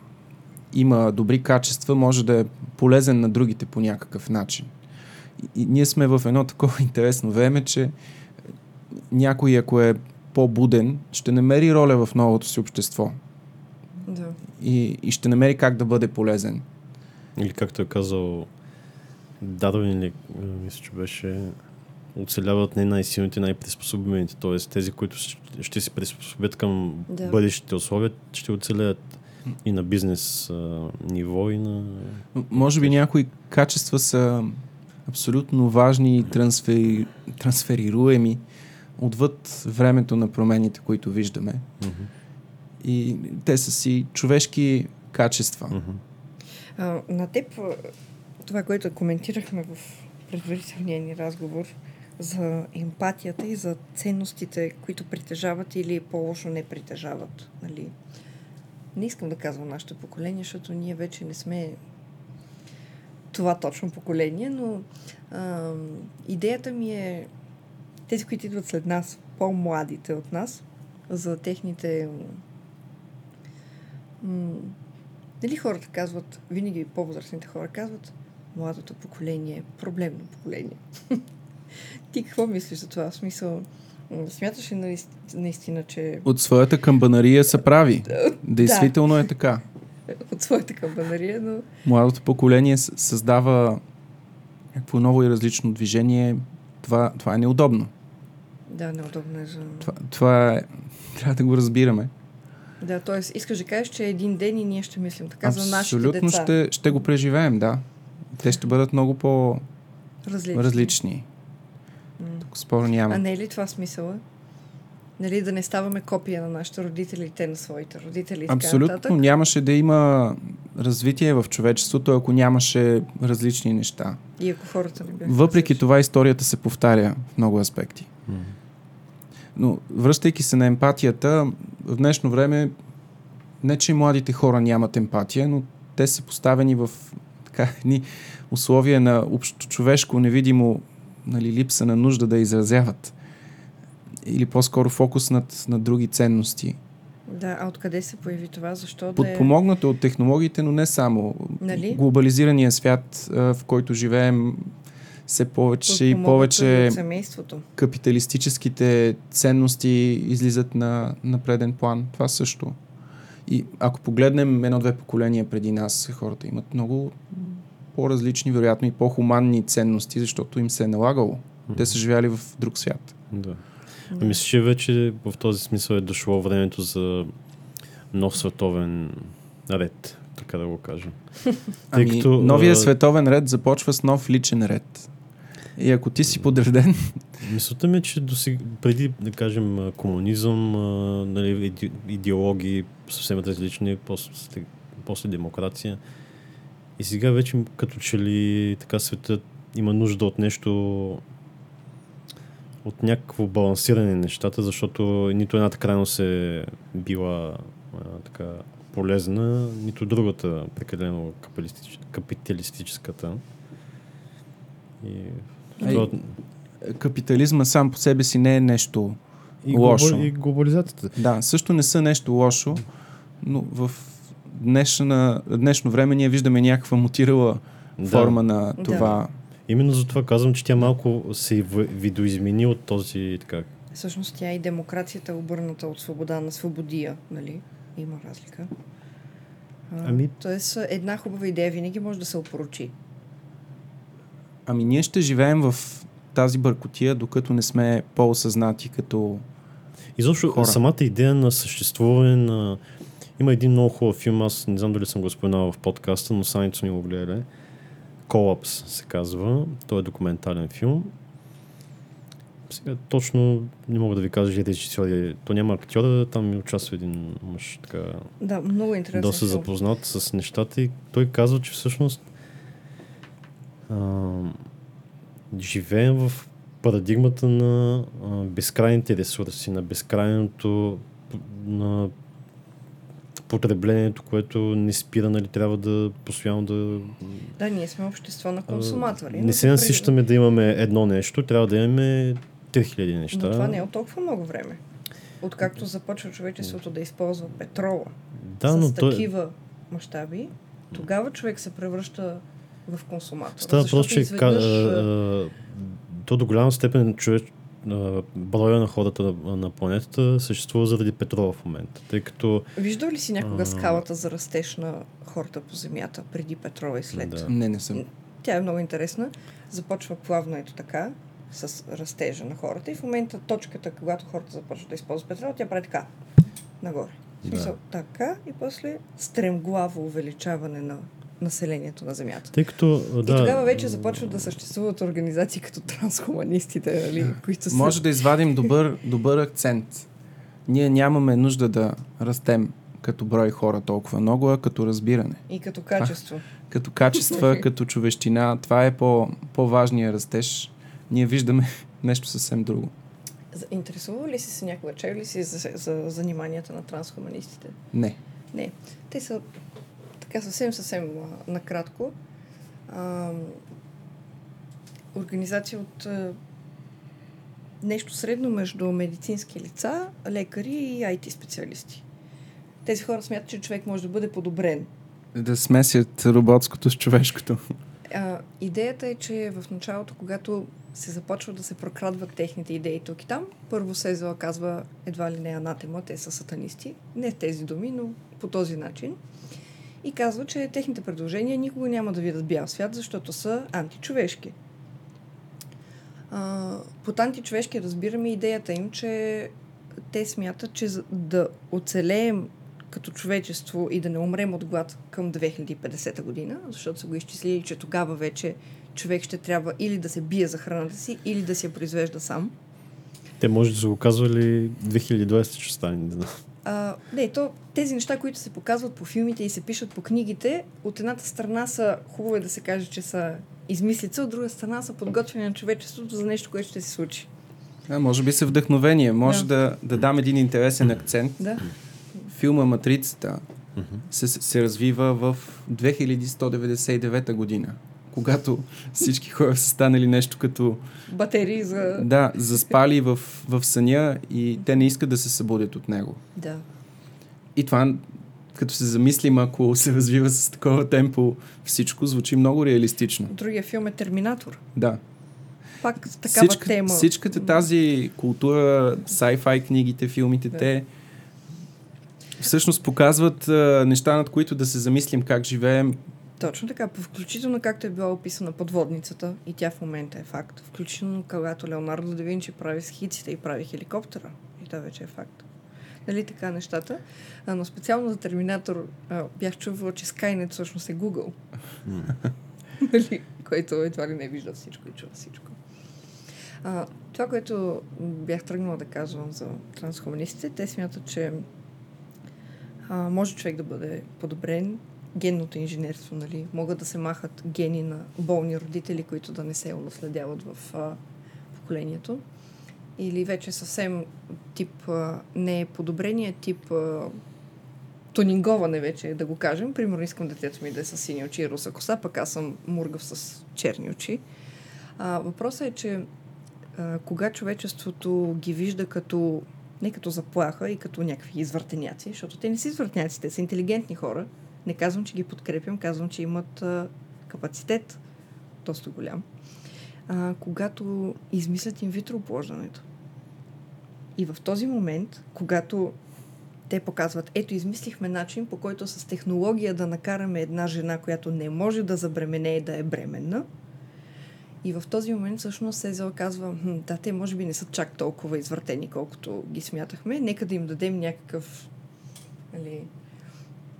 Speaker 3: има добри качества, може да е полезен на другите по някакъв начин. И, и ние сме в едно такова интересно време, че някой, ако е по-буден, ще намери роля в новото си общество
Speaker 2: Да.
Speaker 3: и, и ще намери как да бъде полезен.
Speaker 1: Или както е казал а, мисля, че беше оцеляват не най-силните, най-приспособените. Тоест тези, които ще, се приспособят към
Speaker 2: Да.
Speaker 1: бъдещите условия, ще оцелят и на бизнес а, ниво, и на...
Speaker 3: Може би някои качества са абсолютно важни и трансфери, трансферируеми отвъд времето на промените, които виждаме.
Speaker 1: Мгм.
Speaker 3: И те са си човешки качества.
Speaker 1: Мгм.
Speaker 2: А, на теб, това, което коментирахме в предварителния ни разговор за емпатията и за ценностите, които притежават или по-лошо не притежават. Нали? Не искам да казвам нашето поколение, защото ние вече не сме това точно поколение, но а, идеята ми е тези, които идват след нас, по-младите от нас, за техните Нали хората казват, винаги по-възрастните хора казват, младото поколение е проблемно поколение. Ти какво мислиш за това? В смисъл, смяташ ли наистина, наистина че
Speaker 3: От своята камбанария са прави. Действително е така.
Speaker 2: от своята камбанария, но
Speaker 3: Младото поколение създава някакво ново и различно движение. Това, това е неудобно.
Speaker 2: да, неудобно е за...
Speaker 3: Това, това е... Трябва да го разбираме.
Speaker 2: Да, т.е. искаш да кажеш, че един ден и ние ще мислим така за нашите
Speaker 3: Абсолютно
Speaker 2: деца.
Speaker 3: ще, ще го преживеем, да. Те ще бъдат много
Speaker 2: Различни.
Speaker 3: по-различни. Спор няма.
Speaker 2: А не е ли това смисъла? Нали, да не ставаме копия на нашите родители и те на своите родители и така
Speaker 3: Абсолютно
Speaker 2: нататък?
Speaker 3: нямаше да има развитие в човечеството, ако нямаше различни неща.
Speaker 2: И ако хората не бяха
Speaker 3: Въпреки
Speaker 2: различни.
Speaker 3: това историята се повтаря в много аспекти. Но връщайки се на емпатията, в днешно време не, че младите хора нямат емпатия, но те са поставени в така, едни условия на общо човешко невидимо нали, липса на нужда да изразяват. Или по-скоро фокус над, на други ценности.
Speaker 2: Да, а откъде се появи това? Защо да е...
Speaker 3: Подпомогнато от технологиите, но не само.
Speaker 2: Нали?
Speaker 3: Глобализирания свят, в който живеем, все повече и
Speaker 2: Подпомогнато
Speaker 3: повече
Speaker 2: семейството.
Speaker 3: капиталистическите ценности излизат на, на преден план. Това също. И ако погледнем едно-две поколения преди нас, хората имат много по-различни, вероятно и по-хуманни ценности, защото им се е налагало. Те са живяли в друг свят.
Speaker 1: Да. Да. Мисля, че вече в този смисъл е дошло времето за нов световен ред, така да го кажем.
Speaker 3: Ами, като, новия а... световен ред започва с нов личен ред. И ако ти си подреден...
Speaker 1: Мисълта ми е, че досег... преди, да кажем, комунизъм, а, нали, иде... идеологии съвсем различни, после, после демокрация. И сега вече като че ли така светът има нужда от нещо от някакво балансиране на нещата, защото нито едната крайност е била а, така полезна, нито другата прекалено капиталистич, капиталистическата.
Speaker 3: И, Ай, това... Капитализма сам по себе си не е нещо
Speaker 1: и
Speaker 3: лошо.
Speaker 1: И глобализацията.
Speaker 3: Да, също не са нещо лошо, но в днешна, днешно време ние виждаме някаква мутирала да. форма на това. Да
Speaker 1: Именно за това казвам, че тя малко се видоизмени от този така.
Speaker 2: Всъщност тя и демокрацията е обърната от свобода на свободия, нали? Има разлика. А, ами... Тоест, една хубава идея винаги може да се опорочи.
Speaker 3: Ами ние ще живеем в тази бъркотия, докато не сме по-осъзнати като
Speaker 1: Изобщо
Speaker 3: хора.
Speaker 1: самата идея на съществуване на... Има един много хубав филм, аз не знам дали съм го споменал в подкаста, но Саницо ни го гледа. Колапс се казва. Той е документален филм. Сега точно не мога да ви кажа, че режисьор То няма актьора, там участва един мъж така...
Speaker 2: Да, много интересен
Speaker 1: Доста запознат с нещата и той казва, че всъщност а, живеем в парадигмата на а, безкрайните ресурси, на безкрайното на потреблението, което не спира, нали, трябва да постоянно да...
Speaker 2: Да, ние сме общество на консуматори.
Speaker 1: Не се насищаме да имаме едно нещо, трябва да имаме 3000 неща.
Speaker 2: Но това не е от толкова много време. Откакто започва човечеството да използва петрола да, с но такива той... мащаби, тогава човек се превръща в консуматор.
Speaker 1: Става просто, че изведнъж... то до голяма степен човек, броя на хората на, на планетата съществува заради петрола в момента. Тъй като...
Speaker 2: Виждал ли си някога а... скалата за растеж на хората по Земята преди петрола и след?
Speaker 3: Да. Не, не съм.
Speaker 2: Тя е много интересна. Започва плавно ето така, с растежа на хората и в момента точката, когато хората започват да използват петрол, тя прави така, нагоре. В смисъл, да. така и после стремглаво увеличаване на населението на Земята.
Speaker 1: Тъй като, да,
Speaker 2: и тогава вече започват да съществуват организации като трансхуманистите, нали, които са...
Speaker 3: Може да извадим добър, добър акцент. Ние нямаме нужда да растем като брой хора толкова много, а като разбиране.
Speaker 2: И като качество.
Speaker 3: А, като качества, като човещина. Това е по, по-важния растеж. Ние виждаме нещо съвсем друго.
Speaker 2: Интересува ли си се някога? Чел ли си за, за заниманията на трансхуманистите?
Speaker 3: Не.
Speaker 2: Не. Те са така съвсем, съвсем накратко. А, организация от а, нещо средно между медицински лица, лекари и IT специалисти. Тези хора смятат, че човек може да бъде подобрен.
Speaker 3: Да смесят роботското с човешкото.
Speaker 2: А, идеята е, че в началото, когато се започва да се прокрадват техните идеи тук и там, първо Сезела казва едва ли не анатема, те са сатанисти. Не тези думи, но по този начин и казва, че техните предложения никога няма да видят бял свят, защото са античовешки. А, под античовешки разбираме идеята им, че те смятат, че за да оцелеем като човечество и да не умрем от глад към 2050 година, защото са го изчислили, че тогава вече човек ще трябва или да се бие за храната си, или да я произвежда сам.
Speaker 1: Те може да са го казвали 2020 ще стане.
Speaker 2: А, не, то, тези неща, които се показват по филмите и се пишат по книгите, от едната страна са, хубаво е да се каже, че са измислица, от друга страна са подготвени на човечеството за нещо, което ще се случи.
Speaker 3: А, може би са вдъхновение. Може да, да, да дам един интересен акцент.
Speaker 2: Да.
Speaker 3: Филма Матрицата се, се развива в 2199 година когато всички хора са станали нещо като...
Speaker 2: Батерии за...
Speaker 3: Да, заспали в, в съня и те не искат да се събудят от него.
Speaker 2: Да.
Speaker 3: И това, като се замислим, ако се развива с такова темпо всичко, звучи много реалистично.
Speaker 2: Другия филм е Терминатор.
Speaker 3: Да.
Speaker 2: пак такава
Speaker 3: Всичка,
Speaker 2: тема.
Speaker 3: Всичката тази култура, sci-fi книгите, филмите,
Speaker 2: Да.
Speaker 3: те всъщност показват а, неща, над които да се замислим как живеем.
Speaker 2: Точно така, включително както е била описана подводницата, и тя в момента е факт. Включително когато Леонардо да Винчи прави схиците и прави хеликоптера. И това вече е факт. Нали така нещата? А, но специално за Терминатор а, бях чувала, че Skynet всъщност е Google. нали? Който едва ли не вижда всичко и чува всичко. А, това, което бях тръгнала да казвам за трансхуманистите, те смятат, че а, може човек да бъде подобрен. Генното инженерство, нали? Могат да се махат гени на болни родители, които да не се унаследяват в а, поколението. Или вече съвсем тип а, не е подобрение, тип а, тонинговане вече, да го кажем. Примерно искам детето ми да е с сини очи и руса коса, пък аз съм мургав с черни очи. А, въпросът е, че а, кога човечеството ги вижда като не като заплаха и като някакви извъртеняци, защото те не са извъртеняци, те са интелигентни хора. Не казвам, че ги подкрепям, казвам, че имат а, капацитет доста голям. А, когато измислят инвитро оплождането. И в този момент, когато те показват, ето измислихме начин, по който с технология да накараме една жена, която не може да забременее да е бременна, и в този момент всъщност Сезел казва, да, те може би не са чак толкова извъртени, колкото ги смятахме. Нека да им дадем някакъв... Нали,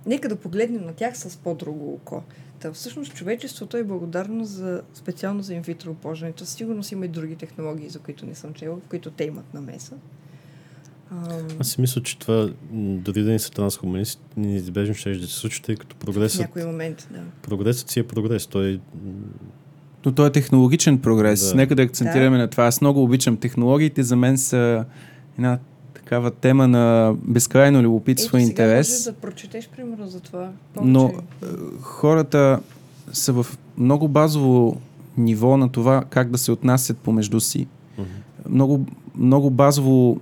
Speaker 2: нека да погледнем на тях с по-друго око. Та, всъщност човечеството е благодарно за, специално за инвитро оплождането. Сигурно си има и други технологии, за които не съм чела, в които те имат намеса. Ам,
Speaker 1: Аз си мисля, че това, дори да не са трансхуманисти, неизбежно ще да се случи, тъй като
Speaker 2: в
Speaker 1: прогресът,
Speaker 2: някой момент, да.
Speaker 1: прогресът си е прогрес. Той м,
Speaker 3: Но то е технологичен прогрес.
Speaker 1: Да.
Speaker 3: Нека да акцентираме
Speaker 2: Да.
Speaker 3: на това. Аз много обичам технологиите. За мен са една такава тема на безкрайно любопитство и
Speaker 2: сега
Speaker 3: интерес.
Speaker 2: можеш да прочетеш, примерно, за това.
Speaker 3: Но
Speaker 2: повече.
Speaker 3: е, хората са в много базово ниво на това как да се отнасят помежду си.
Speaker 1: мгм.
Speaker 3: Много, много базово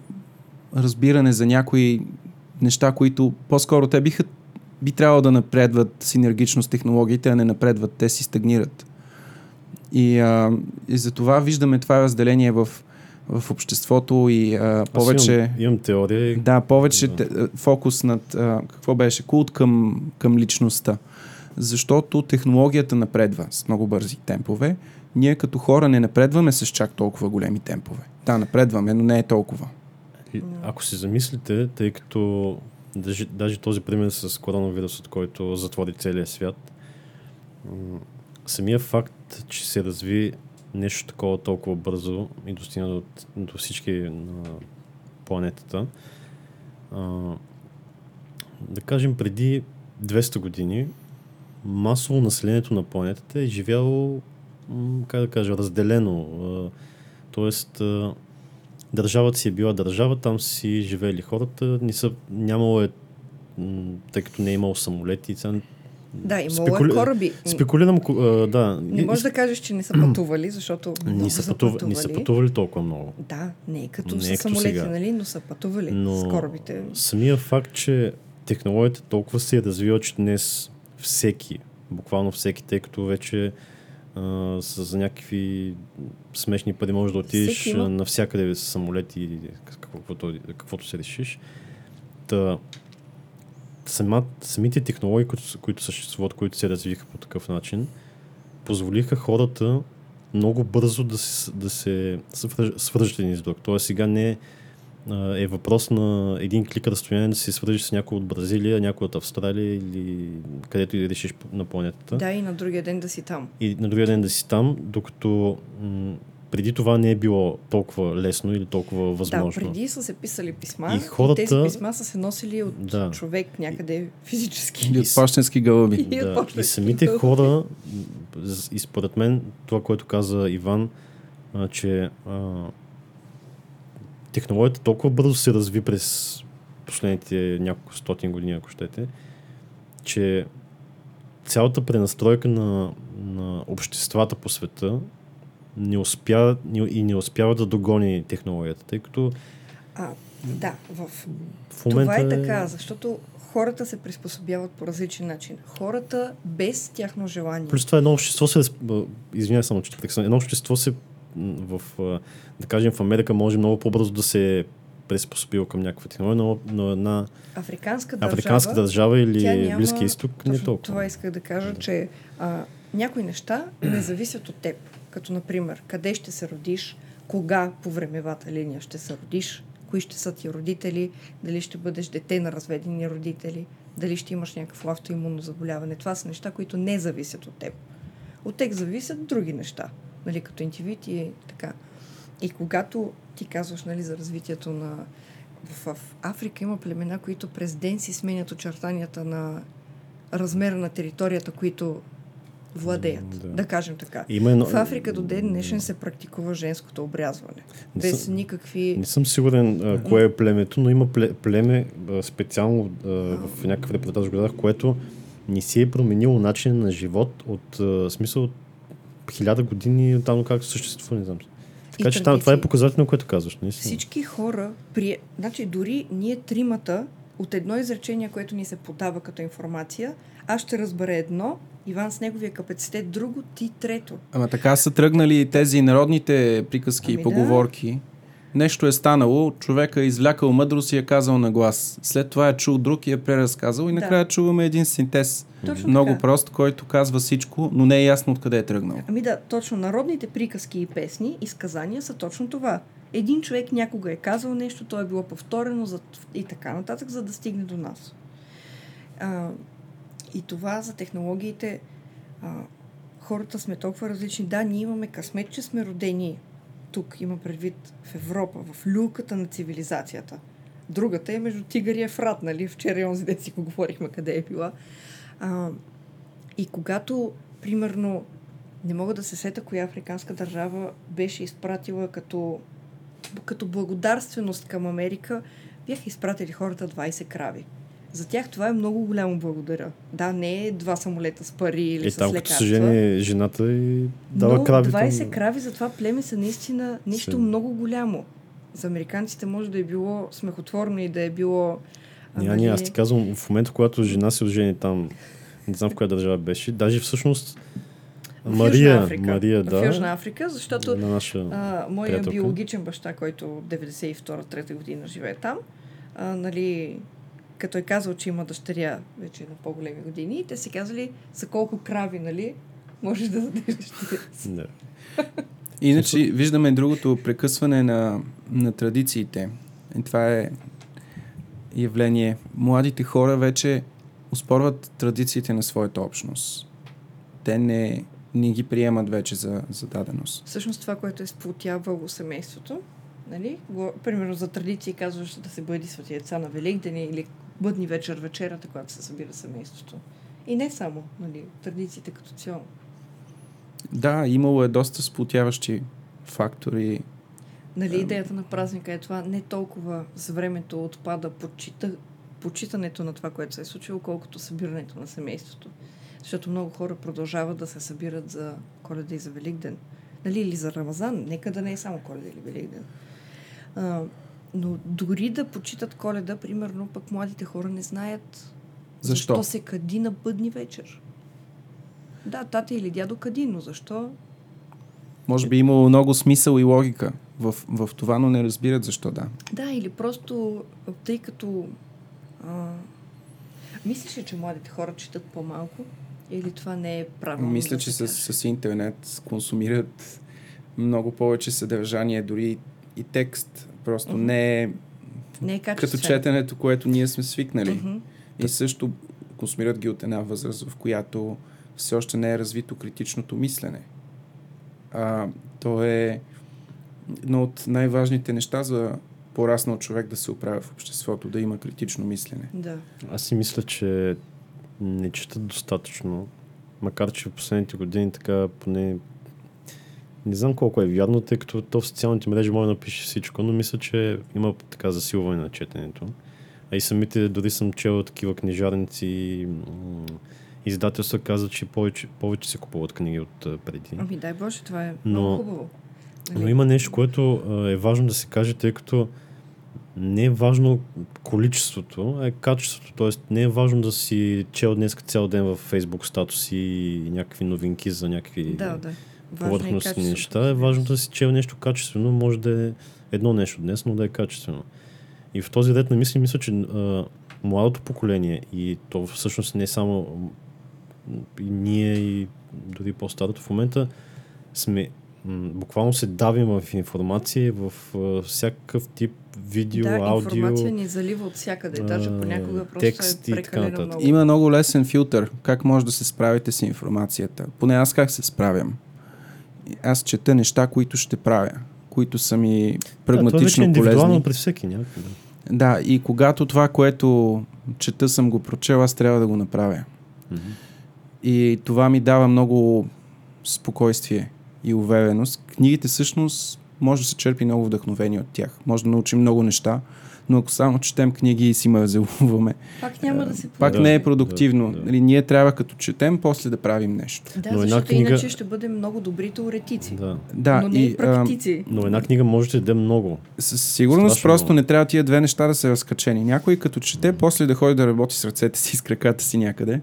Speaker 3: разбиране за някои неща, които по-скоро те биха, би трябвало да напредват синергично с технологиите, а не напредват, те си стагнират. И, а, и за това виждаме това разделение в, в обществото и а,
Speaker 1: Аз
Speaker 3: повече...
Speaker 1: Имам, имам теория.
Speaker 3: Да, повече
Speaker 1: Да.
Speaker 3: фокус над а, какво беше култ към, към личността. Защото технологията напредва с много бързи темпове. Ние като хора не напредваме с чак толкова големи темпове. Да, напредваме, но не е толкова.
Speaker 1: И Ако си замислите, тъй като даже, даже този пример с коронавирусът, който затвори целия свят, самия факт, че се разви нещо такова толкова бързо и достигна до, до всички на планетата, а, да кажем преди 200 години, масово населението на планетата е живяло, как да кажа, разделено. А, тоест, а, държавата си е била държава, там си живеели хората, не са, нямало е, тъй като не е имало самолети.
Speaker 2: Да, имало
Speaker 1: спекули-
Speaker 2: е кораби.
Speaker 1: Спекулирам, а, да.
Speaker 2: Не можеш да кажеш, че не са пътували, защото
Speaker 1: не са, пътували, не са пътували толкова много.
Speaker 2: Да, не е като
Speaker 1: Не
Speaker 2: с
Speaker 1: е като
Speaker 2: самолети,
Speaker 1: сега.
Speaker 2: нали, но са пътували
Speaker 1: Но
Speaker 2: с корабите.
Speaker 1: самия факт, че технологията толкова се е развила, че днес всеки, буквално всеки, тъй като вече а, с някакви смешни пари можеш да отидеш
Speaker 2: има.
Speaker 1: навсякъде с самолети или каквото, каквото се решиш. Та, сама, самите технологии, които, които съществуват, които се развиха по такъв начин, позволиха хората много бързо да се, да се свърж- свържат един с друг. Тоест сега не е е въпрос на един клик разстояние да се свържиш с някой от Бразилия, някой от Австралия или където и да решиш на планетата.
Speaker 2: Да, и на другия ден да си там.
Speaker 1: И на другия ден да си там, докато м- преди това не е било толкова лесно или толкова възможно.
Speaker 2: Да, преди са се писали писма
Speaker 1: И
Speaker 2: и,
Speaker 1: хората-
Speaker 2: тези писма са се носили от
Speaker 1: Да.
Speaker 2: човек някъде физически.
Speaker 3: Или от почтенски гълъби.
Speaker 2: И
Speaker 1: Да, и самите
Speaker 2: да-
Speaker 1: хора, и според мен, това, което каза Иван, а, че а, технологията толкова бързо се разви през последните няколко стотин години, ако щете, че цялата пренастройка на, на обществата по света не успя и не успява да догони технологията, тъй като
Speaker 2: А, да, в...
Speaker 1: в момента
Speaker 2: това е така, защото хората се приспособяват по различен начин. Хората без тяхно желание.
Speaker 1: Плюс това едно общество се... Извинявай само, че прекъсна. Едно общество се в, да кажем, в Америка може много по-бързо да се приспособил към някаква технология, но, но една
Speaker 2: Африканска държава,
Speaker 1: африканска държава или
Speaker 2: няма-
Speaker 1: Близки изток не
Speaker 2: Точно
Speaker 1: толкова.
Speaker 2: Това исках да кажа, че а, някои неща не зависят от теб. Като, например, къде ще се родиш, кога по времевата линия ще се родиш, кои ще са ти родители, дали ще бъдеш дете на разведени родители, дали ще имаш някакво автоимунно заболяване. Това са неща, които не зависят от теб. От теб зависят други неща, нали, като индивид и така. И когато ти казваш нали, за развитието на... В, Африка има племена, които през ден си сменят очертанията на размера на територията, които владеят.
Speaker 1: Да.
Speaker 2: Да, кажем така.
Speaker 1: Има едно...
Speaker 2: В Африка до ден днешен се практикува женското обрязване.
Speaker 1: Не
Speaker 2: Без
Speaker 1: съм-
Speaker 2: никакви...
Speaker 1: Не съм сигурен а, кое е племето, но има пле, племе а, специално а, в някакъв репортаж гледах, което не си е променило начин на живот от а, смисъл от хиляда години там как съществува, не знам. Така че там, това е показателно, което казваш. Наистина.
Speaker 2: Всички хора, при... значи дори ние тримата, от едно изречение, което ни се подава като информация, аз ще разбера едно, Иван с неговия капацитет друго, ти трето.
Speaker 3: Ама така са тръгнали тези народните приказки
Speaker 2: Ами
Speaker 3: и
Speaker 2: да.
Speaker 3: поговорки. Нещо е станало, човека е извлякал мъдрост и е казал на глас. След това е чул друг и е преразказал и
Speaker 2: Да.
Speaker 3: накрая чуваме един синтез.
Speaker 2: Точно
Speaker 3: Много
Speaker 2: така.
Speaker 3: прост, който казва всичко, но не е ясно откъде е тръгнал.
Speaker 2: Ами да, точно народните приказки и песни и сказания са точно това. Един човек някога е казал нещо, то е било повторено за... и така нататък, за да стигне до нас. А, и това за технологиите, а, хората сме толкова различни. Да, ние имаме късмет, че сме родени тук, има предвид в Европа, в люлката на цивилизацията. Другата е между Тигър и Ефрат, нали? Вчера и онзи ден си го говорихме къде е била. А, и когато, примерно, не мога да се сета коя африканска държава беше изпратила като, като благодарственост към Америка, бяха изпратили хората 20 крави. За тях това е много голямо благодаря. Да, не е два самолета с пари или
Speaker 1: Е,
Speaker 2: с
Speaker 1: там като
Speaker 2: лекарства.
Speaker 1: се жени жената и дава
Speaker 2: но
Speaker 1: крави.
Speaker 2: 20
Speaker 1: там.
Speaker 2: крави за това племе са наистина нещо
Speaker 1: Са-
Speaker 2: много голямо. За американците може да е било смехотворно и да е било... а,
Speaker 1: Няма,
Speaker 2: нали,
Speaker 1: аз ти казвам, в момента, когато жена се ожени там, не знам в коя държава беше, даже всъщност
Speaker 2: в Южна
Speaker 1: Мария,
Speaker 2: Африка.
Speaker 1: Мария, да,
Speaker 2: В Южна Африка, защото
Speaker 1: на наша...
Speaker 2: А, моя
Speaker 1: приятелка.
Speaker 2: биологичен баща, който 92-3 година живее там, а, нали, като е казал, че има дъщеря вече на по-големи години, те си казали за колко крави, нали, можеш да дадеш дъщеря си.
Speaker 1: Не.
Speaker 3: Иначе виждаме другото прекъсване на, на традициите. И това е явление. Младите хора вече успорват традициите на своята общност. Те не, не ги приемат вече за, за даденост.
Speaker 2: Всъщност това, което е сплотявало семейството, нали, го, примерно за традиции казваш да се бъди свети деца на Великден или бъдни вечер вечерата, когато се събира семейството. И не само, нали, традициите като цяло.
Speaker 3: Да, имало е доста сплотяващи фактори.
Speaker 2: Нали, идеята на празника е това не толкова за времето отпада почита, почитането на това, което се е случило, колкото събирането на семейството. Защото много хора продължават да се събират за коледа и за Великден. Нали, или за Рамазан. Нека да не е само коледа или Великден. А, но дори да почитат коледа, примерно, пък младите хора не знаят
Speaker 3: Защо?
Speaker 2: защо се кади на бъдни вечер. Да, тата или дядо кади, но защо?
Speaker 3: Може би имало много смисъл и логика в, в това, но не разбират защо да.
Speaker 2: Да, или просто тъй като а, мислиш ли, че младите хора четат по-малко? Или това не е правилно?
Speaker 3: Мисля,
Speaker 2: да
Speaker 3: че с, с интернет консумират много повече съдържание, дори и текст. Просто
Speaker 2: Мгм.
Speaker 3: не е
Speaker 2: Не е
Speaker 3: като четенето, което ние сме свикнали.
Speaker 2: Мгм.
Speaker 3: И също консумират ги от една възраст, в която все още не е развито критичното мислене. А, то е едно от най-важните неща за пораснал човек да се оправя в обществото, да има критично мислене.
Speaker 2: Да.
Speaker 1: Аз си мисля, че не четат достатъчно, макар че в последните години така поне не знам колко е вярно, тъй като то в социалните мрежи може да напише всичко, но мисля, че има така засилване на четенето. А и самите, дори съм чел такива книжарници, издателства казват, че повече, повече се купуват книги от преди.
Speaker 2: Ами дай Боже, това е
Speaker 1: Но-
Speaker 2: много хубаво. Нали?
Speaker 1: Но има нещо, което е важно да се каже, тъй като не е важно количеството, а е качеството. Тоест не е важно да си чел днес цял ден в Facebook статуси и някакви новинки за някакви
Speaker 2: Да, да.
Speaker 1: Повърхностни неща. Е важно да си чел нещо качествено. Може да е едно нещо днес, но да е качествено. И в този ред на мисли, мисля, че а, младото поколение и то всъщност не само и ние и дори по-старото в момента сме м- буквално се давим в информация, в а, всякакъв тип видео,
Speaker 2: да,
Speaker 1: аудио.
Speaker 2: информация ни залива от всякъде. Даже понякога просто
Speaker 1: текст и
Speaker 2: е
Speaker 1: така
Speaker 2: прекалено
Speaker 1: нататък.
Speaker 2: много.
Speaker 3: Има много лесен филтър. Как може да се справите с информацията? Поне аз как се справям? Аз чета неща, които ще правя, които са ми
Speaker 1: да, това вече е
Speaker 3: прагматично
Speaker 1: индивидуално при всеки някъде.
Speaker 3: Да, и когато това, което чета съм го прочел, аз трябва да го направя.
Speaker 1: Мгм.
Speaker 3: И това ми дава много спокойствие и увереност. Книгите всъщност може да се черпи много вдъхновение от тях. Може да научим много неща, но ако само четем книги и си мързелуваме,
Speaker 2: Пак няма да се
Speaker 3: пак
Speaker 1: Да,
Speaker 3: не е
Speaker 1: да,
Speaker 3: продуктивно.
Speaker 1: да.
Speaker 3: Нали, ние трябва като четем, после да правим нещо.
Speaker 2: Да,
Speaker 1: Но
Speaker 2: защото
Speaker 1: книга-
Speaker 2: иначе ще бъдем много добри теоретици.
Speaker 1: Да.
Speaker 3: Да,
Speaker 2: но не
Speaker 3: и
Speaker 2: и
Speaker 3: а,
Speaker 2: практици.
Speaker 1: Но една книга може да даде много.
Speaker 3: със сигурност
Speaker 1: Страшно
Speaker 3: просто
Speaker 1: много.
Speaker 3: не трябва тия две неща да са разкачени. Някой като чете, после да ходи да работи с ръцете си, с краката си някъде, да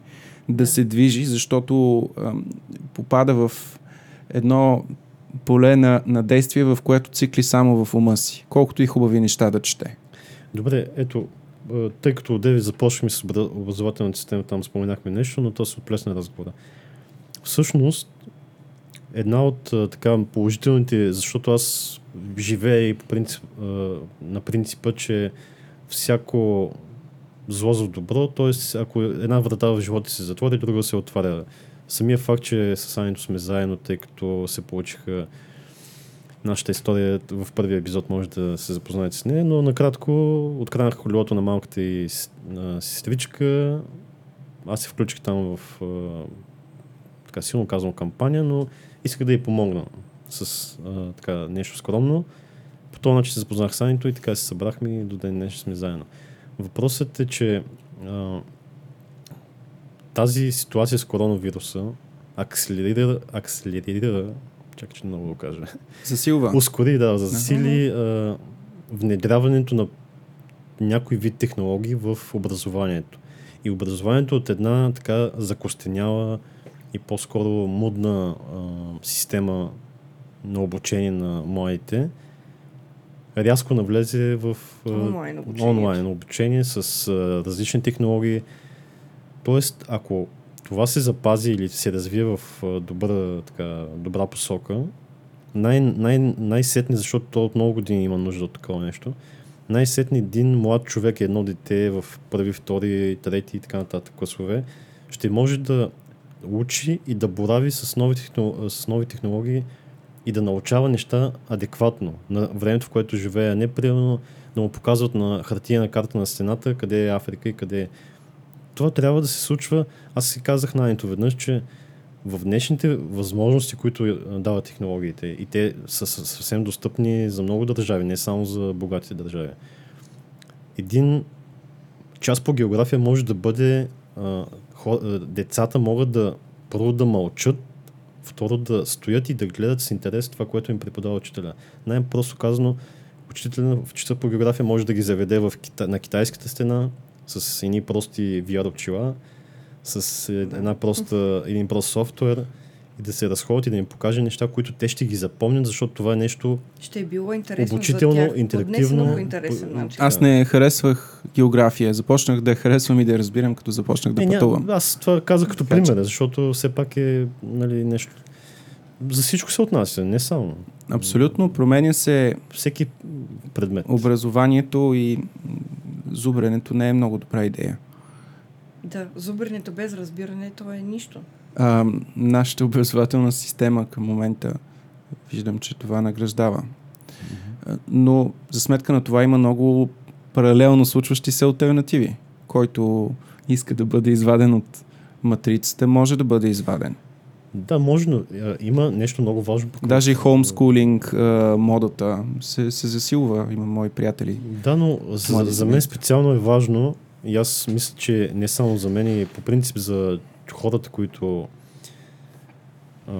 Speaker 2: Да.
Speaker 3: се движи, защото ам, попада в едно поле на, на действие, в което цикли само в ума си. Колкото и хубави неща да чете.
Speaker 1: Добре, ето, тъй като отдеве започваме с обра- образователната система, там споменахме нещо, но то се отплесна разговора. Всъщност, една от така положителните, защото аз живея и по принцип, на принципа, че всяко зло за добро, т.е. ако една врата в живота се затвори, друга се отваря. Самия факт, че с Анито сме заедно, тъй като се получиха нашата история в първия епизод може да се запознаете с нея, но накратко откранах колелото на малката и сестричка. Аз се включих там в така силно казвам кампания, но исках да й помогна с а, така нещо скромно. По този начин се запознах с Анито и така се събрахме и до ден днес сме заедно. Въпросът е, че а, тази ситуация с коронавируса акселерира, акселерира чакай, че много го кажа.
Speaker 3: Засилва.
Speaker 1: Ускори, да, засили а, внедряването на някой вид технологии в образованието. И образованието от една така закостеняла и по-скоро мудна а, система на обучение на младите, рязко навлезе в а,
Speaker 2: Онлайн обучението.
Speaker 1: онлайн обучение с а, различни технологии. Тоест, ако това се запази или се развие в добра, така, добра посока, най- най- най-сетне, защото то от много години има нужда от такова нещо, най-сетне един млад човек, едно дете в първи, втори, трети и така нататък класове, ще може да учи и да борави с нови, техно, с нови технологии и да научава неща адекватно на времето, в което живее, а не примерно да му показват на хартия на карта на стената къде е Африка и къде е. Това трябва да се случва. Аз си казах на Анито веднъж, че в днешните възможности, които е, дават технологиите, и те са съ- съвсем достъпни за много държави, не само за богатите държави. Един час по география може да бъде а, а, децата могат да първо да мълчат, второ да стоят и да гледат с интерес това, което им преподава учителя. Най-просто казано, учителя в часа по география може да ги заведе в на китайската стена с едни прости VR очила, с една проста, един прост софтуер и да се разходят и да им покаже неща, които те ще ги запомнят, защото това е нещо
Speaker 2: Ще е било интересно
Speaker 1: Обучително,
Speaker 2: за тях.
Speaker 1: интерактивно,
Speaker 2: много интересен начин.
Speaker 3: Аз не харесвах география. Започнах да я харесвам и да я разбирам, като започнах да
Speaker 1: Е, ня-
Speaker 3: пътувам.
Speaker 1: аз това казах като
Speaker 3: Така
Speaker 1: пример, защото все пак е нали, нещо. За всичко се отнася, не само.
Speaker 3: Абсолютно. Променя се
Speaker 1: Всеки предмет.
Speaker 3: образованието и зубренето не е много добра идея.
Speaker 2: Да, зубренето без разбиране, то е нищо.
Speaker 3: А, нашата образователна система към момента виждам, че това награждава. Но за сметка на това има много паралелно случващи се альтернативи. Който иска да бъде изваден от матрицата, може да бъде изваден.
Speaker 1: Да, може, но има нещо много важно.
Speaker 3: Даже и хоумскулинг модата се, се засилва. Има мои приятели.
Speaker 1: Да, но за, за мен специално е важно и аз мисля, че не само за мен, и по принцип за хората, които а,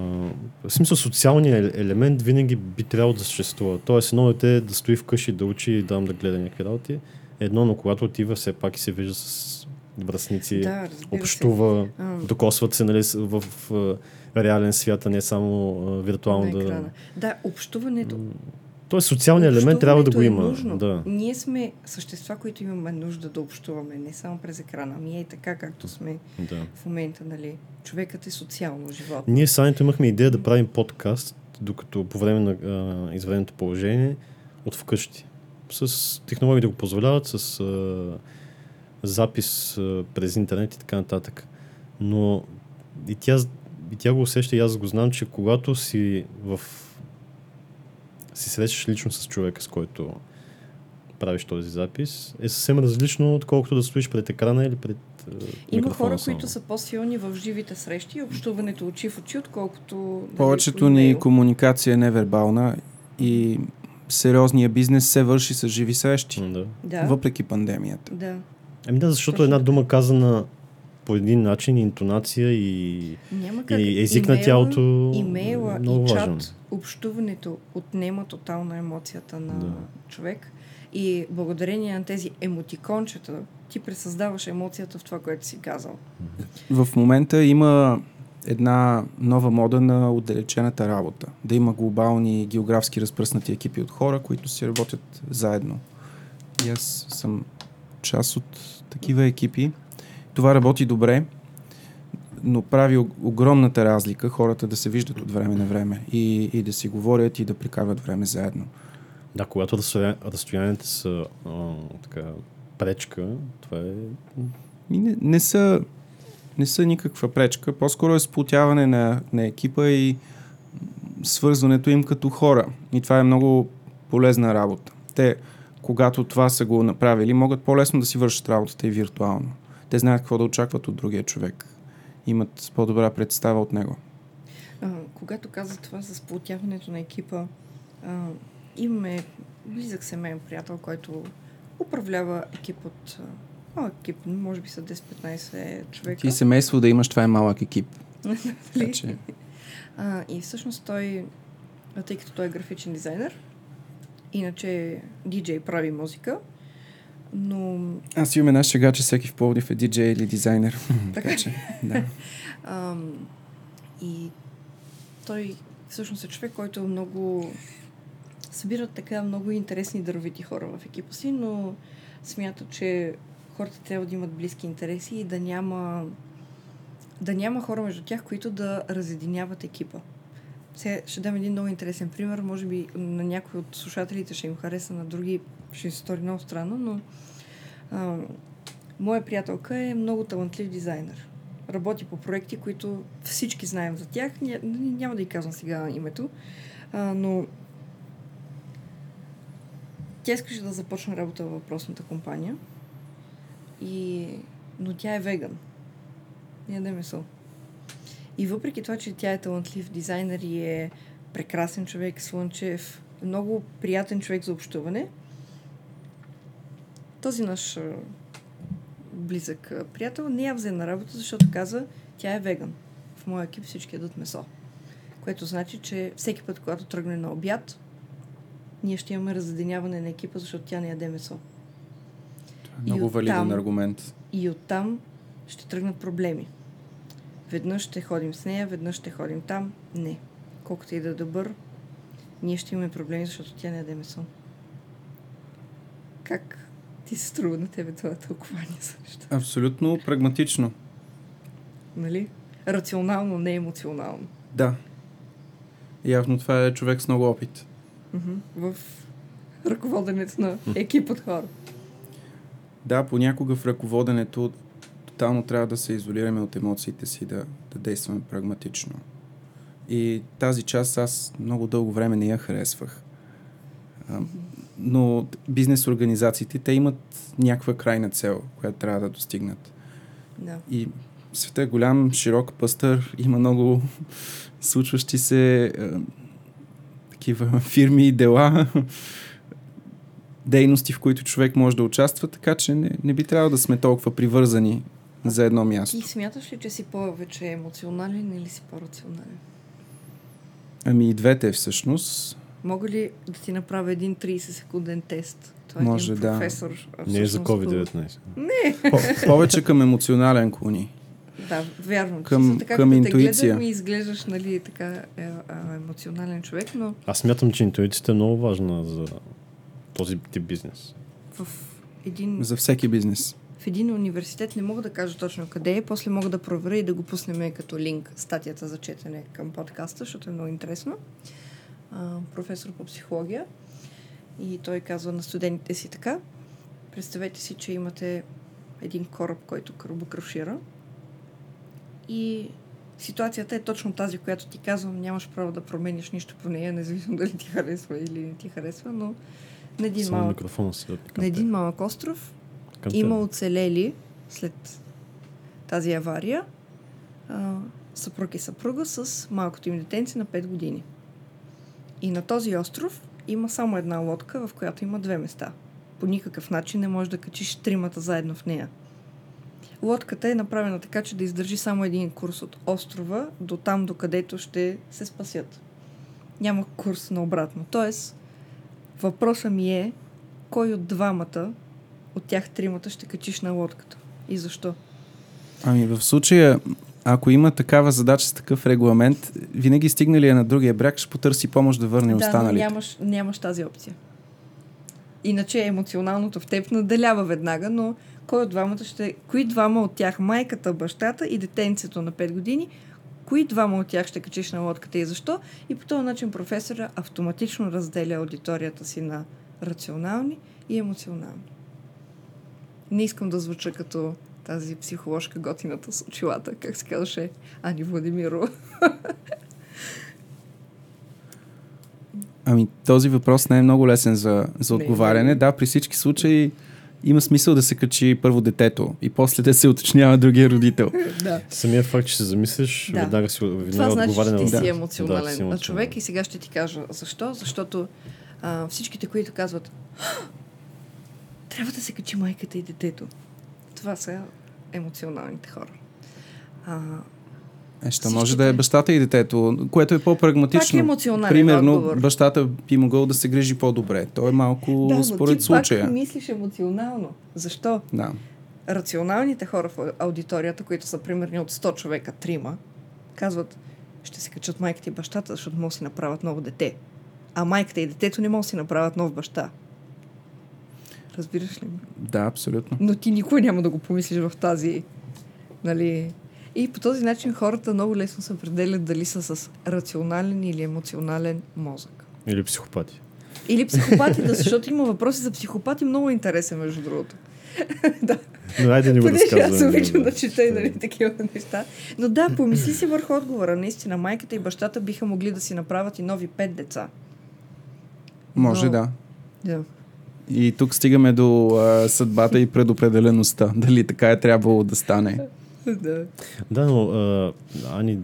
Speaker 1: в смисъл социалният е- елемент винаги би трябвало да съществува. Тоест едно дете да стои вкъщи, да учи и дам да гледа някакви работи. Едно, но когато отива все пак и се вижда с връзници,
Speaker 2: Да, се.
Speaker 1: общува,
Speaker 2: А,
Speaker 1: докосват се нали, в, в, реален свят, а не само а, виртуално да...
Speaker 2: Да, общуването.
Speaker 1: Тоест социалният елемент трябва да го
Speaker 2: Общуването
Speaker 1: има.
Speaker 2: Е нужно.
Speaker 1: Да.
Speaker 2: Ние сме същества, които имаме нужда да общуваме, не само през екрана. Ами е така, както сме
Speaker 1: да.
Speaker 2: в момента, нали? Човекът е социално живот.
Speaker 1: Ние с Анито имахме идея да правим подкаст, докато по време на а, извънредното положение от вкъщи. С технологии да го позволяват, с а, запис през интернет и така нататък. Но и тя, и тя го усеща и аз го знам, че когато си в си срещаш лично с човека, с който правиш този запис, е съвсем различно, отколкото да стоиш пред екрана или пред
Speaker 2: Има хора,
Speaker 1: само.
Speaker 2: които са по-силни в живите срещи и общуването очи в очи, отколкото... нали,
Speaker 3: Повечето
Speaker 2: по
Speaker 3: ни комуникация е невербална и сериозният бизнес се върши с живи срещи.
Speaker 1: Да,
Speaker 3: въпреки пандемията.
Speaker 2: да.
Speaker 1: Ами да, защото
Speaker 2: Точно
Speaker 1: една дума казана по един начин, интонация и,
Speaker 2: Няма как.
Speaker 1: и език на
Speaker 2: Имейла-
Speaker 1: тялото
Speaker 2: Имейла
Speaker 1: е много
Speaker 2: и
Speaker 1: важен.
Speaker 2: чат, общуването отнема тотално емоцията на
Speaker 1: Да.
Speaker 2: човек. И благодарение на тези емотикончета, ти пресъздаваш емоцията в това, което си казал.
Speaker 3: В момента има една нова мода на отдалечената работа. Да има глобални географски разпръснати екипи от хора, които си работят заедно. И аз съм част от такива екипи. Това работи добре, но прави огромната разлика хората да се виждат от време на време и, и да си говорят и да прекарват време заедно.
Speaker 1: Да, когато разстоя... разстоянията са а, така, пречка, това е...
Speaker 3: И не, не, са, не са никаква пречка. По-скоро е сплотяване на, на екипа и свързването им като хора. И това е много полезна работа. Те, когато това са го направили, могат по-лесно да си вършат работата и виртуално. Те знаят какво да очакват от другия човек. Имат по-добра представа от него.
Speaker 2: А, когато каза това за сплотяването на екипа, а, имаме близък семейен приятел, който управлява екип от а, малък екип, може би са 10-15 човека.
Speaker 3: Ти семейство да имаш, това е малък екип. Така че,
Speaker 2: А, и всъщност той, тъй като той е графичен дизайнер, иначе диджей прави музика, но
Speaker 3: аз имам една шега, че всеки в Пловдив е диджей или дизайнер.
Speaker 2: Така.
Speaker 3: че, да.
Speaker 2: Ам, и той всъщност е човек, който много събира така много интересни даровити хора в екипа си, но смята, че хората трябва да имат близки интереси и да няма да няма хора между тях, които да разединяват екипа. Сега ще дам един много интересен пример. Може би на някои от слушателите ще им хареса, на други ще се стори много странно, но а, моя приятелка е много талантлив дизайнер. Работи по проекти, които всички знаем за тях. Ня, няма да й казвам сега името, а, но тя искаше да започне работа във въпросната компания, и... но тя е веган. Яде месо. И въпреки това, че тя е талантлив дизайнер и е прекрасен човек, слънчев, много приятен човек за общуване, този наш близък приятел не я взе на работа, защото каза, тя е веган. В моя екип всички ядат месо. Което значи, че всеки път, когато тръгне на обяд, ние ще имаме разединяване на екипа, защото тя не яде месо. И
Speaker 3: Много
Speaker 2: оттам-
Speaker 3: валиден аргумент.
Speaker 2: И оттам ще тръгнат проблеми. Веднъж ще ходим с нея, веднъж ще ходим там. Не. Колкото и да е добър, ние ще имаме проблеми, защото тя не яде месо. Как ти се струва на тебе това тълкование неща?
Speaker 3: Абсолютно прагматично.
Speaker 2: Нали? Рационално, не емоционално.
Speaker 3: Да. Явно това е човек с много опит.
Speaker 2: В ръководенето на екип от хора.
Speaker 3: Да, понякога в ръководенето тотално трябва да се изолираме от емоциите си, да, да действаме прагматично. И тази част аз много дълго време не я харесвах. Но бизнес организациите, те имат някаква крайна цел, която трябва да достигнат.
Speaker 2: Да.
Speaker 3: И светът е голям, широк, пъстър, има много случващи се е, такива фирми и дела, дейности, в които човек може да участва, така че не, не би трябвало да сме толкова привързани за едно място.
Speaker 2: Ти смяташ ли, че си повече емоционален или си по-рационален?
Speaker 3: Ами и двете всъщност.
Speaker 2: Мога ли да ти направя един 30 секунден тест? Това
Speaker 3: Може,
Speaker 2: е един
Speaker 3: да.
Speaker 2: професор. а,
Speaker 1: Не е за
Speaker 2: всъщност,
Speaker 1: COVID-19.
Speaker 3: По- повече към емоционален клони.
Speaker 2: Да, вярно.
Speaker 3: Към-
Speaker 2: така,
Speaker 3: към
Speaker 2: като
Speaker 3: интуиция.
Speaker 2: Те гледам и изглеждаш, нали, така е, а, емоционален човек, но
Speaker 1: Аз смятам, че интуицията е много важна за този тип бизнес.
Speaker 2: в един,
Speaker 3: За всеки бизнес.
Speaker 2: В един университет не мога да кажа точно къде е, после мога да проверя и да го пуснем като линк статията за четене към подкаста, защото е много интересно. А, професор по психология и той казва на студентите си така. Представете си, че имате един кораб, който кръбокрушира и ситуацията е точно тази, която ти казвам, нямаш право да промениш нищо по нея, независимо дали ти харесва или не ти харесва, но на един,
Speaker 1: Само
Speaker 2: малък, на един малък остров
Speaker 1: към
Speaker 2: има
Speaker 1: теб.
Speaker 2: оцелели след тази авария а, съпруг и съпруга с малкото им детенце на 5 години. И на този остров има само една лодка, в която има две места. По никакъв начин не можеш да качиш тримата заедно в нея. Лодката е направена така, че да издържи само един курс от острова до там, до където ще се спасят. Няма курс на обратно. Тоест, въпросът ми е, кой от двамата от тях тримата ще качиш на лодката? И защо?
Speaker 3: Ами в случая, ако има такава задача с такъв регламент, винаги стигнали е на другия бряг, ще потърси помощ да върне
Speaker 2: да,
Speaker 3: останалите.
Speaker 2: нямаш, нямаш тази опция. Иначе емоционалното в теб наделява веднага, но кой от двамата ще... Кои двама от тях, майката, бащата и детенцето на 5 години, кои двама от тях ще качиш на лодката и защо? И по този начин професора автоматично разделя аудиторията си на рационални и емоционални. Не искам да звуча като тази психоложка готината с очилата, как се казваше Ани Владимирова.
Speaker 3: Ами този въпрос не е много лесен за, за
Speaker 2: Не,
Speaker 3: отговаряне.
Speaker 2: не.
Speaker 3: Да, при всички случаи има смисъл да се качи първо детето и после да се уточнява другия родител.
Speaker 2: да.
Speaker 1: Самия факт, че се замислиш,
Speaker 2: Да.
Speaker 1: веднага си
Speaker 2: Това
Speaker 1: веднага
Speaker 2: значи, че
Speaker 1: отговаря
Speaker 2: ти
Speaker 1: на
Speaker 2: си емоционален
Speaker 1: да, си емоционален.
Speaker 2: човек и сега ще ти кажа защо. Защото а, всичките, които казват трябва да се качи майката и детето. Това са емоционалните хора. А,
Speaker 3: ще
Speaker 2: Всичките-
Speaker 3: може да е бащата и детето, което е
Speaker 2: пак е
Speaker 3: по-прагматично. Примерно,
Speaker 2: отговор.
Speaker 3: бащата би могъл да се грижи по-добре. То е малко
Speaker 2: да, но
Speaker 3: според
Speaker 2: ти
Speaker 3: случая.
Speaker 2: пак мислиш емоционално. Защо?
Speaker 3: Да.
Speaker 2: Рационалните хора в аудиторията, които са примерно от 100 човека, трима, казват, ще се качат майката и бащата, защото могат да си направят ново дете. А майката и детето не могат да си направят нов баща. Разбираш ли ме?
Speaker 3: да, абсолютно.
Speaker 2: Но ти никога няма да го помислиш в тази, нали... И по този начин хората много лесно се определят дали са с рационален или емоционален мозък.
Speaker 1: Или психопати.
Speaker 2: Или психопати, да, защото има въпроси за психопати много интересен, между другото. да.
Speaker 1: Но айде не го
Speaker 2: Понеже аз
Speaker 1: разказваме.
Speaker 2: обичам да чета и нали, такива неща. Но да, помисли си върху отговора. Наистина, майката и бащата биха могли да си направят и нови пет деца.
Speaker 3: Може
Speaker 2: Но-
Speaker 3: да.
Speaker 2: Да.
Speaker 3: И тук стигаме до а, съдбата и предопределеността. Дали така е трябвало да стане.
Speaker 2: да.
Speaker 1: Да, но а, Ани,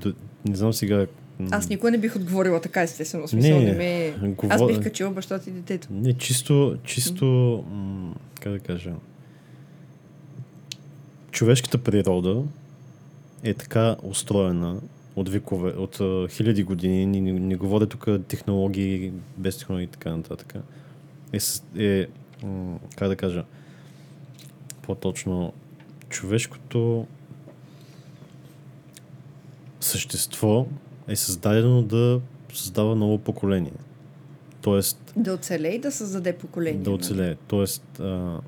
Speaker 1: не знам сега...
Speaker 2: Аз никога не бих отговорила така, естествено. В Смисъл,
Speaker 1: Не,
Speaker 2: не, ме...
Speaker 1: говоря-
Speaker 2: Аз бих качила бащата и детето.
Speaker 1: Не, чисто, чисто, м- как да кажа, човешката природа е така устроена от векове, от а, хиляди години, не, не, не говоря тук технологии, без технологии и така нататък, е, е как да кажа, по-точно, човешкото същество е създадено да създава ново поколение. Тоест,
Speaker 2: Да оцелее и да създаде поколение.
Speaker 1: да оцелее. Тоест, а,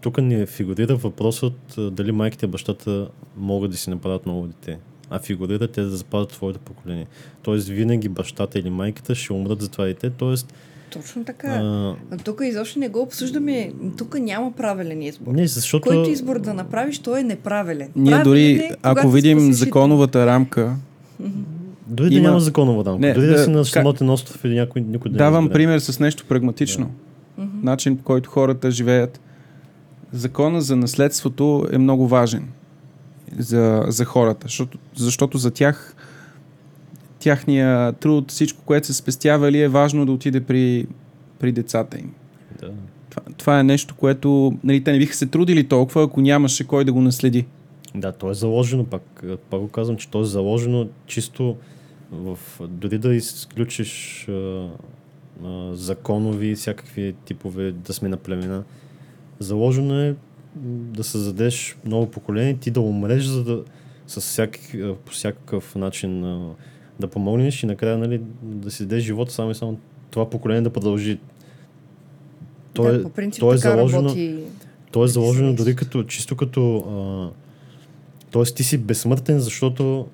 Speaker 1: тук не фигурира въпросът а, дали майките и бащата могат да си направят ново дете. А фигурира те да запазят твоето поколение. Тоест, винаги бащата или майката ще умрат за това дете. Тоест,
Speaker 2: Точно така.
Speaker 1: а,
Speaker 2: А тук изобщо не го обсъждаме. Тук няма правилен избор.
Speaker 1: не, защото...
Speaker 2: Който избор да направиш, той е неправилен.
Speaker 3: Ние
Speaker 2: Правилен
Speaker 3: дори,
Speaker 2: е,
Speaker 3: ако видим
Speaker 2: спасиш
Speaker 3: законовата рамка,
Speaker 1: Дори да
Speaker 3: има-
Speaker 1: няма законова рамка.
Speaker 3: Не,
Speaker 1: дори да,
Speaker 3: да,
Speaker 1: си на
Speaker 3: как-
Speaker 1: самотен остров или някой, никой да
Speaker 3: давам пример с нещо прагматично.
Speaker 2: Мгм.
Speaker 3: Начин, по който хората живеят. Закона за наследството е много важен за, за хората, защото, защото за тях тяхния труд, всичко, което са спестявали, е важно да отиде при, при децата им.
Speaker 1: Да.
Speaker 3: Това, това е нещо, което нали, те не биха се трудили толкова, ако нямаше кой да го наследи.
Speaker 1: Да, то е заложено, пак, пак го казвам, че то е заложено чисто в... Дори да изключиш а, а, законови, всякакви типове да сме на племена. Заложено е да създадеш ново поколение, ти да умреш, за да с всяк, по всякакъв начин а, да помогнеш и накрая нали, да си дадеш живота само и само това поколение да продължи. То
Speaker 2: да,
Speaker 1: е,
Speaker 2: по принцип
Speaker 1: то е заложено,
Speaker 2: работи.
Speaker 1: то е заложено дори като, чисто като... А, тоест ти си безсмъртен, защото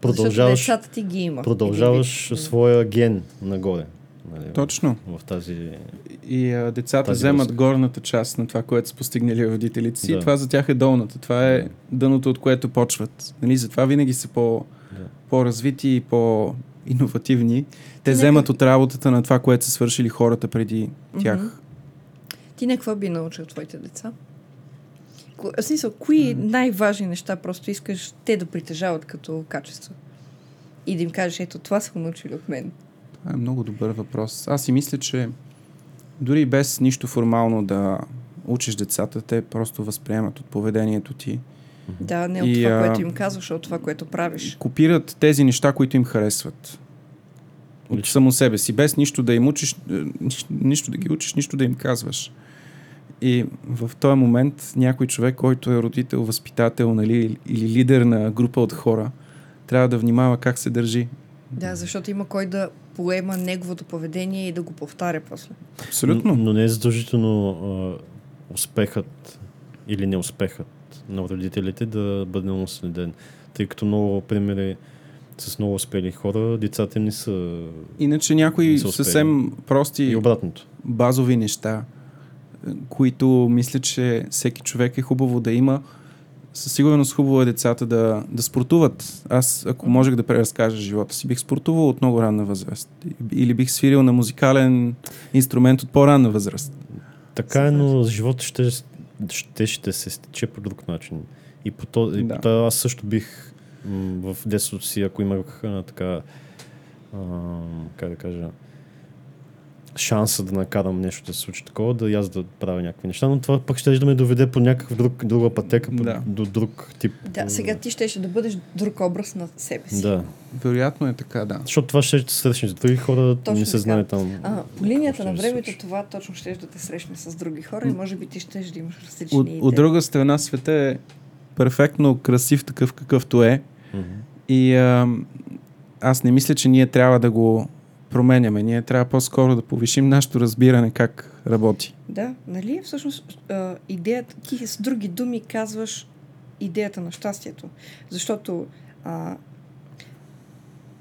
Speaker 1: продължаваш,
Speaker 2: Защото ти ги има.
Speaker 1: продължаваш
Speaker 2: Един
Speaker 1: своя ген нагоре. Нали,
Speaker 3: Точно.
Speaker 1: В тази...
Speaker 3: И а, децата
Speaker 1: Тази
Speaker 3: вземат
Speaker 1: връзка.
Speaker 3: горната част на това, което са постигнали родителите си.
Speaker 1: Да.
Speaker 3: И това за тях е долната. Това е дъното, от което почват. Нали? Затова винаги са по,
Speaker 1: Да.
Speaker 3: по-развити и по-инновативни. Те
Speaker 2: Нека-
Speaker 3: вземат от работата на това, което са свършили хората преди тях.
Speaker 2: Мгм. Ти на какво би научил твоите деца? В смисъл, кои най-важни неща просто искаш те да притежават като качество? И да им кажеш, ето това са научили от мен.
Speaker 3: Това е много добър въпрос. Аз си мисля, че дори без нищо формално да учиш децата, те просто възприемат от поведението ти.
Speaker 2: Да, не от
Speaker 3: И,
Speaker 2: това,
Speaker 3: а,
Speaker 2: което им казваш, а от това, което правиш.
Speaker 3: Копират тези неща, които им харесват. От
Speaker 1: Лично.
Speaker 3: само себе си, без нищо да им учиш, е, нищо, нищо да ги учиш, нищо да им казваш. И в този момент някой човек, който е родител, възпитател нали, или лидер на група от хора, трябва да внимава как се държи.
Speaker 2: Да, защото има кой да поема неговото поведение и да го повтаря после.
Speaker 3: Абсолютно.
Speaker 1: Но, но не е задължително а, успехът или неуспехът на родителите да бъде наследен. Тъй като много примери с много успели хора, децата не са
Speaker 3: Иначе някои
Speaker 1: са
Speaker 3: съвсем прости
Speaker 1: и обратното.
Speaker 3: базови неща, е, които мисля, че всеки човек е хубаво да има. Със сигурност хубаво е децата да, да спортуват. Аз, ако можех да преразкажа живота си, бих спортувал от много ранна възраст. Или бих свирил на музикален инструмент от по-ранна възраст.
Speaker 1: Така е, но живота ще, ще, ще се стече по друг начин. И по то, и
Speaker 3: Да.
Speaker 1: по аз също бих м, в детството си, ако имах а, така, а, как да кажа, шанса да накарам нещо да се случи такова, да и аз да правя някакви неща, но това пък ще да ме доведе по някакъв друг, друга пътека, по-
Speaker 3: Да.
Speaker 1: до друг тип.
Speaker 2: Да, сега ти щеше да бъдеш друг образ на себе си.
Speaker 1: Да,
Speaker 3: Вероятно е така, да.
Speaker 1: защото това ще се срещне с други хора,
Speaker 2: Точно
Speaker 1: не се
Speaker 2: така.
Speaker 1: знае там.
Speaker 2: А, по линията на
Speaker 1: ще
Speaker 2: времето
Speaker 1: случи.
Speaker 2: това точно ще да те срещне с други хора и може би ти ще да имаш различни
Speaker 3: От,
Speaker 2: идеи.
Speaker 3: от друга страна, света е перфектно красив такъв какъвто е.
Speaker 1: Мгм.
Speaker 3: И а, аз не мисля, че ние трябва да го променяме. Ние трябва по-скоро да повишим нашето разбиране как работи.
Speaker 2: Да, нали? Всъщност идеята, ти с други думи казваш идеята на щастието. Защото, а,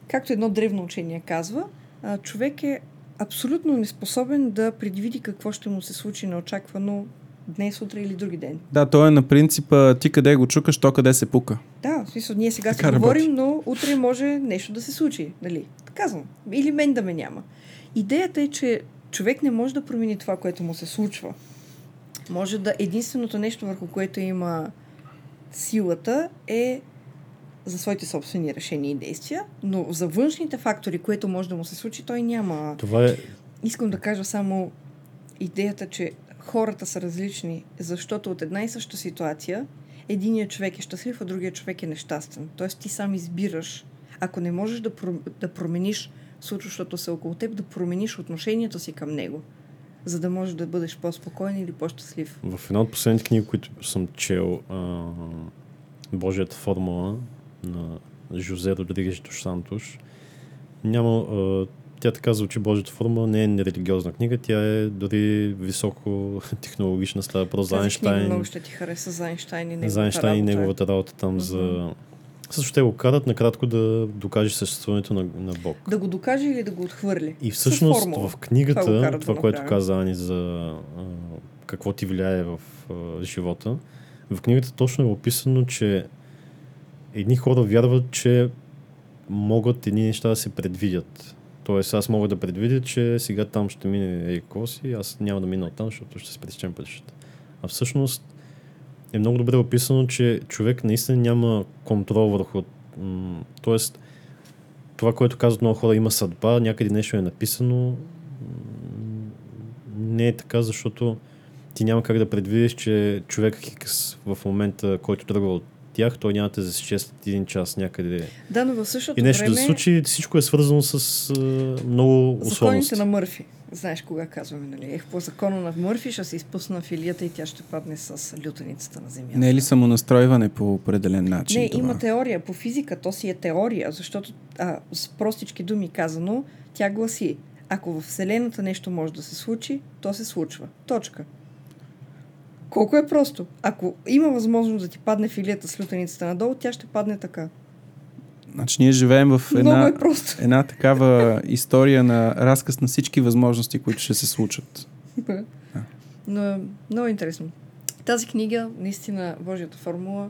Speaker 2: както едно древно учение казва, а, човек е абсолютно неспособен да предвиди какво ще му се случи неочаквано днес, утре или други ден.
Speaker 3: Да, то е на принципа ти къде го чукаш, то къде се пука.
Speaker 2: Да, в смисъл, ние сега
Speaker 3: Така
Speaker 2: си говорим, но утре може нещо да се случи, нали? Казвам. Или мен да ме няма. Идеята е, че човек не може да промени това, което му се случва. Може да единственото нещо, върху което има силата е за своите собствени решения и действия, но за външните фактори, което може да му се случи, той няма.
Speaker 1: Това е
Speaker 2: Искам да кажа само идеята, че хората са различни, защото от една и съща ситуация единият човек е щастлив, а другия човек е нещастен. Тоест ти сам избираш, ако не можеш да, да промениш случващото се около теб, да промениш отношението си към него, за да можеш да бъдеш по-спокоен или по-щастлив.
Speaker 1: В една от последните книги, които съм чел, а, Божията формула на Жозе Родригеш до Сантош, няма, а, тя така звучи Божията формула, не е нерелигиозна книга, тя е дори високо технологична, става про за Айнштайн,
Speaker 2: много ще ти хареса за Айнштайн и неговата
Speaker 1: за Айнштайн и
Speaker 2: работа.
Speaker 1: неговата работа там за... Също те го карат накратко да докаже съществуването на, на Бог.
Speaker 2: Да го докаже или да го отхвърли.
Speaker 1: И всъщност в книгата,
Speaker 2: Това
Speaker 1: това,
Speaker 2: да
Speaker 1: което
Speaker 2: направим.
Speaker 1: каза Ани за а, какво ти влияе в а, живота, в книгата точно е описано, че едни хора вярват, че могат едни неща да се предвидят. Тоест аз мога да предвидя, че сега там ще мине ей коси, аз няма да мина оттам, защото ще се пресечем пътищата. А всъщност е много добре описано, че човек наистина няма контрол върху... Тоест, това, което казват много хора, има съдба, някъде нещо е написано. Не е така, защото ти няма как да предвидиш, че човек Хикс в момента, който тръгва от тях, той няма да засече след един час някъде.
Speaker 2: Да, но в същото
Speaker 1: И нещо
Speaker 2: време...
Speaker 1: да се случи, всичко е свързано с а, много
Speaker 2: Законите
Speaker 1: условности.
Speaker 2: на Мърфи. Знаеш кога казваме, нали? Ех, по закона на Мърфи ще се изпусна филията и тя ще падне с лютеницата на земята.
Speaker 3: Не е ли самонастройване по определен начин?
Speaker 2: Не,
Speaker 3: това?
Speaker 2: има теория по физика, то си е теория, защото а, с простички думи казано, тя гласи, ако в Вселената нещо може да се случи, то се случва. Точка. Колко е просто? Ако има възможност да ти падне филията с лютеницата надолу, тя ще падне така.
Speaker 3: Значи ние живеем в една,
Speaker 2: е просто.
Speaker 3: една такава история на разказ на всички възможности, които ще се случат.
Speaker 2: Но е много интересно. Тази книга, наистина, Божията формула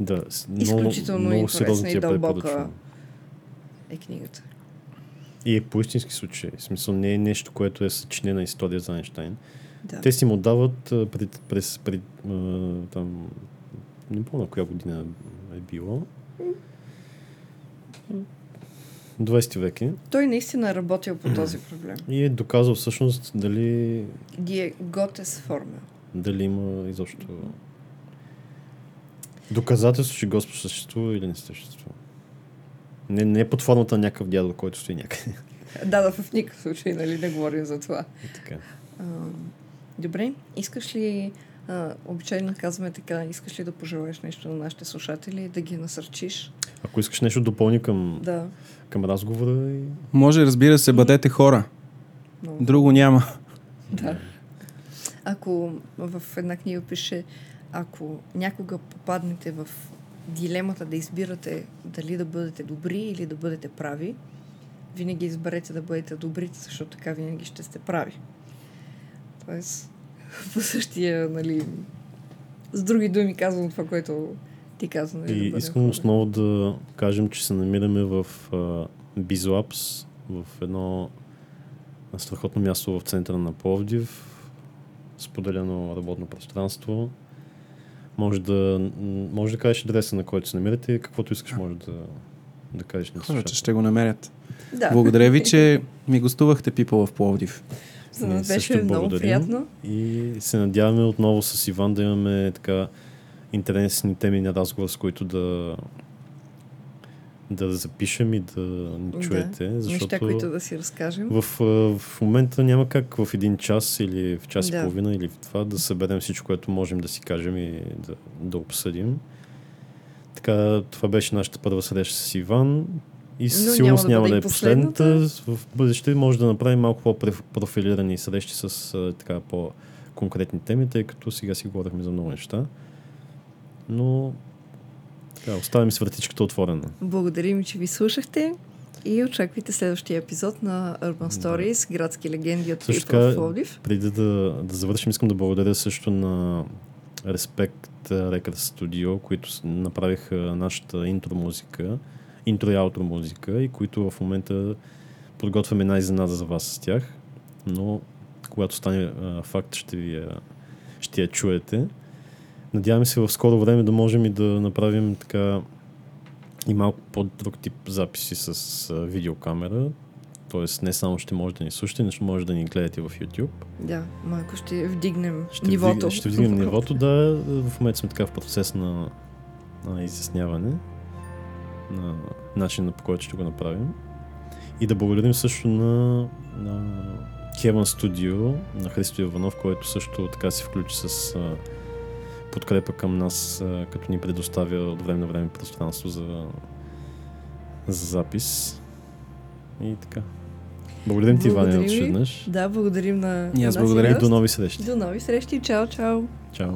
Speaker 1: Да, с- много,
Speaker 2: Изключително
Speaker 1: много
Speaker 2: интересна и дълбока. е книгата.
Speaker 1: И е по истински случай. В смисъл не е нещо, което е съчинена история за Айнштайн.
Speaker 2: Да.
Speaker 1: Те си му дават пред, през, пред, а, там, не помня коя година е било. 20 век е.
Speaker 2: Той наистина е работил по този проблем.
Speaker 1: И е доказал всъщност дали,
Speaker 2: Die Gottes формула.
Speaker 1: дали има изобщо доказателство, че Господ съществува или не съществува. Не, не е под формата на някакъв дядо, който стои някъде.
Speaker 2: Да, да, в никакъв случай, нали, не говорим за това.
Speaker 1: И така.
Speaker 2: Добре, искаш ли, а, обичайно казваме така, искаш ли да пожелаеш нещо на нашите слушатели, да ги насърчиш?
Speaker 1: Ако искаш нещо да допълни към,
Speaker 2: Да,
Speaker 1: към разговора, и...
Speaker 3: Може, разбира се, бъдете хора.
Speaker 2: много.
Speaker 3: Друго няма.
Speaker 2: Да. Ако в една книга пише, ако някога попаднете в дилемата да избирате дали да бъдете добри или да бъдете прави, винаги изберете да бъдете добри, защото така винаги ще сте прави. Тоест, по същия, нали, с други думи казвам това, което ти каза. Нали, да
Speaker 1: И
Speaker 2: бъдем
Speaker 1: искам
Speaker 2: хора.
Speaker 1: основно да кажем, че се намираме в uh, BizLabs, в едно страхотно място в центъра на Пловдив, споделено работно пространство. Може да, може да кажеш адреса, на който се намирате и каквото искаш може да, да кажеш на
Speaker 3: Хората ще го намерят.
Speaker 2: Да.
Speaker 3: Благодаря ви, че ми гостувахте, People в Пловдив.
Speaker 2: За нас беше много приятно.
Speaker 1: И се надяваме отново с Иван да имаме така интересни теми на разговор, с които да да запишем и да ни
Speaker 2: Да.
Speaker 1: чуете, защото
Speaker 2: Неща, които да си разкажем.
Speaker 1: в, в момента няма как в един час или в час
Speaker 2: Да.
Speaker 1: и половина или в това да съберем всичко, което можем да си кажем и да, да обсъдим. Така, това беше нашата първа среща с Иван и със
Speaker 2: Но
Speaker 1: сигурност
Speaker 2: няма да
Speaker 1: да е последната.
Speaker 2: последната.
Speaker 1: В бъдеще може да направим малко по-профилирани срещи с а, така по-конкретни теми, тъй като сега си говорихме за много неща. Но така, оставям си вратичката отворена.
Speaker 2: Благодарим, че ви слушахте и очаквайте следващия епизод на Urban Stories, градски легенди от в Пловдив.
Speaker 1: Преди да, да завършим, искам да благодаря също на Respect Record Studio, които с- направиха нашата интро музика, интро и аутро музика и които в момента подготвяме една изненада за вас с тях, но когато стане а, факт, ще, ви, я- ще я чуете. Надяваме се в скоро време да можем и да направим така и малко по-друг тип записи с а, видеокамера, Тоест не само ще може да ни слушате, но ще може да ни гледате в YouTube.
Speaker 2: Да, малко ще вдигнем
Speaker 1: Ще,
Speaker 2: нивото.
Speaker 1: Вдиг, ще вдигнем нивото, да. В момента сме така в процес на, на изясняване на начина по който ще го направим. И да благодарим също на, на Kevin Studio, на Христо Иванов, който също така се включи с а, подкрепа към нас, а, като ни предоставя от време на време пространство за, за запис. И така. Благодарим ти, Иване, още веднъж.
Speaker 2: Да, благодарим на,
Speaker 3: И аз благодаря.
Speaker 1: До нови срещи.
Speaker 2: До нови срещи. Чао, чао.
Speaker 1: Чао.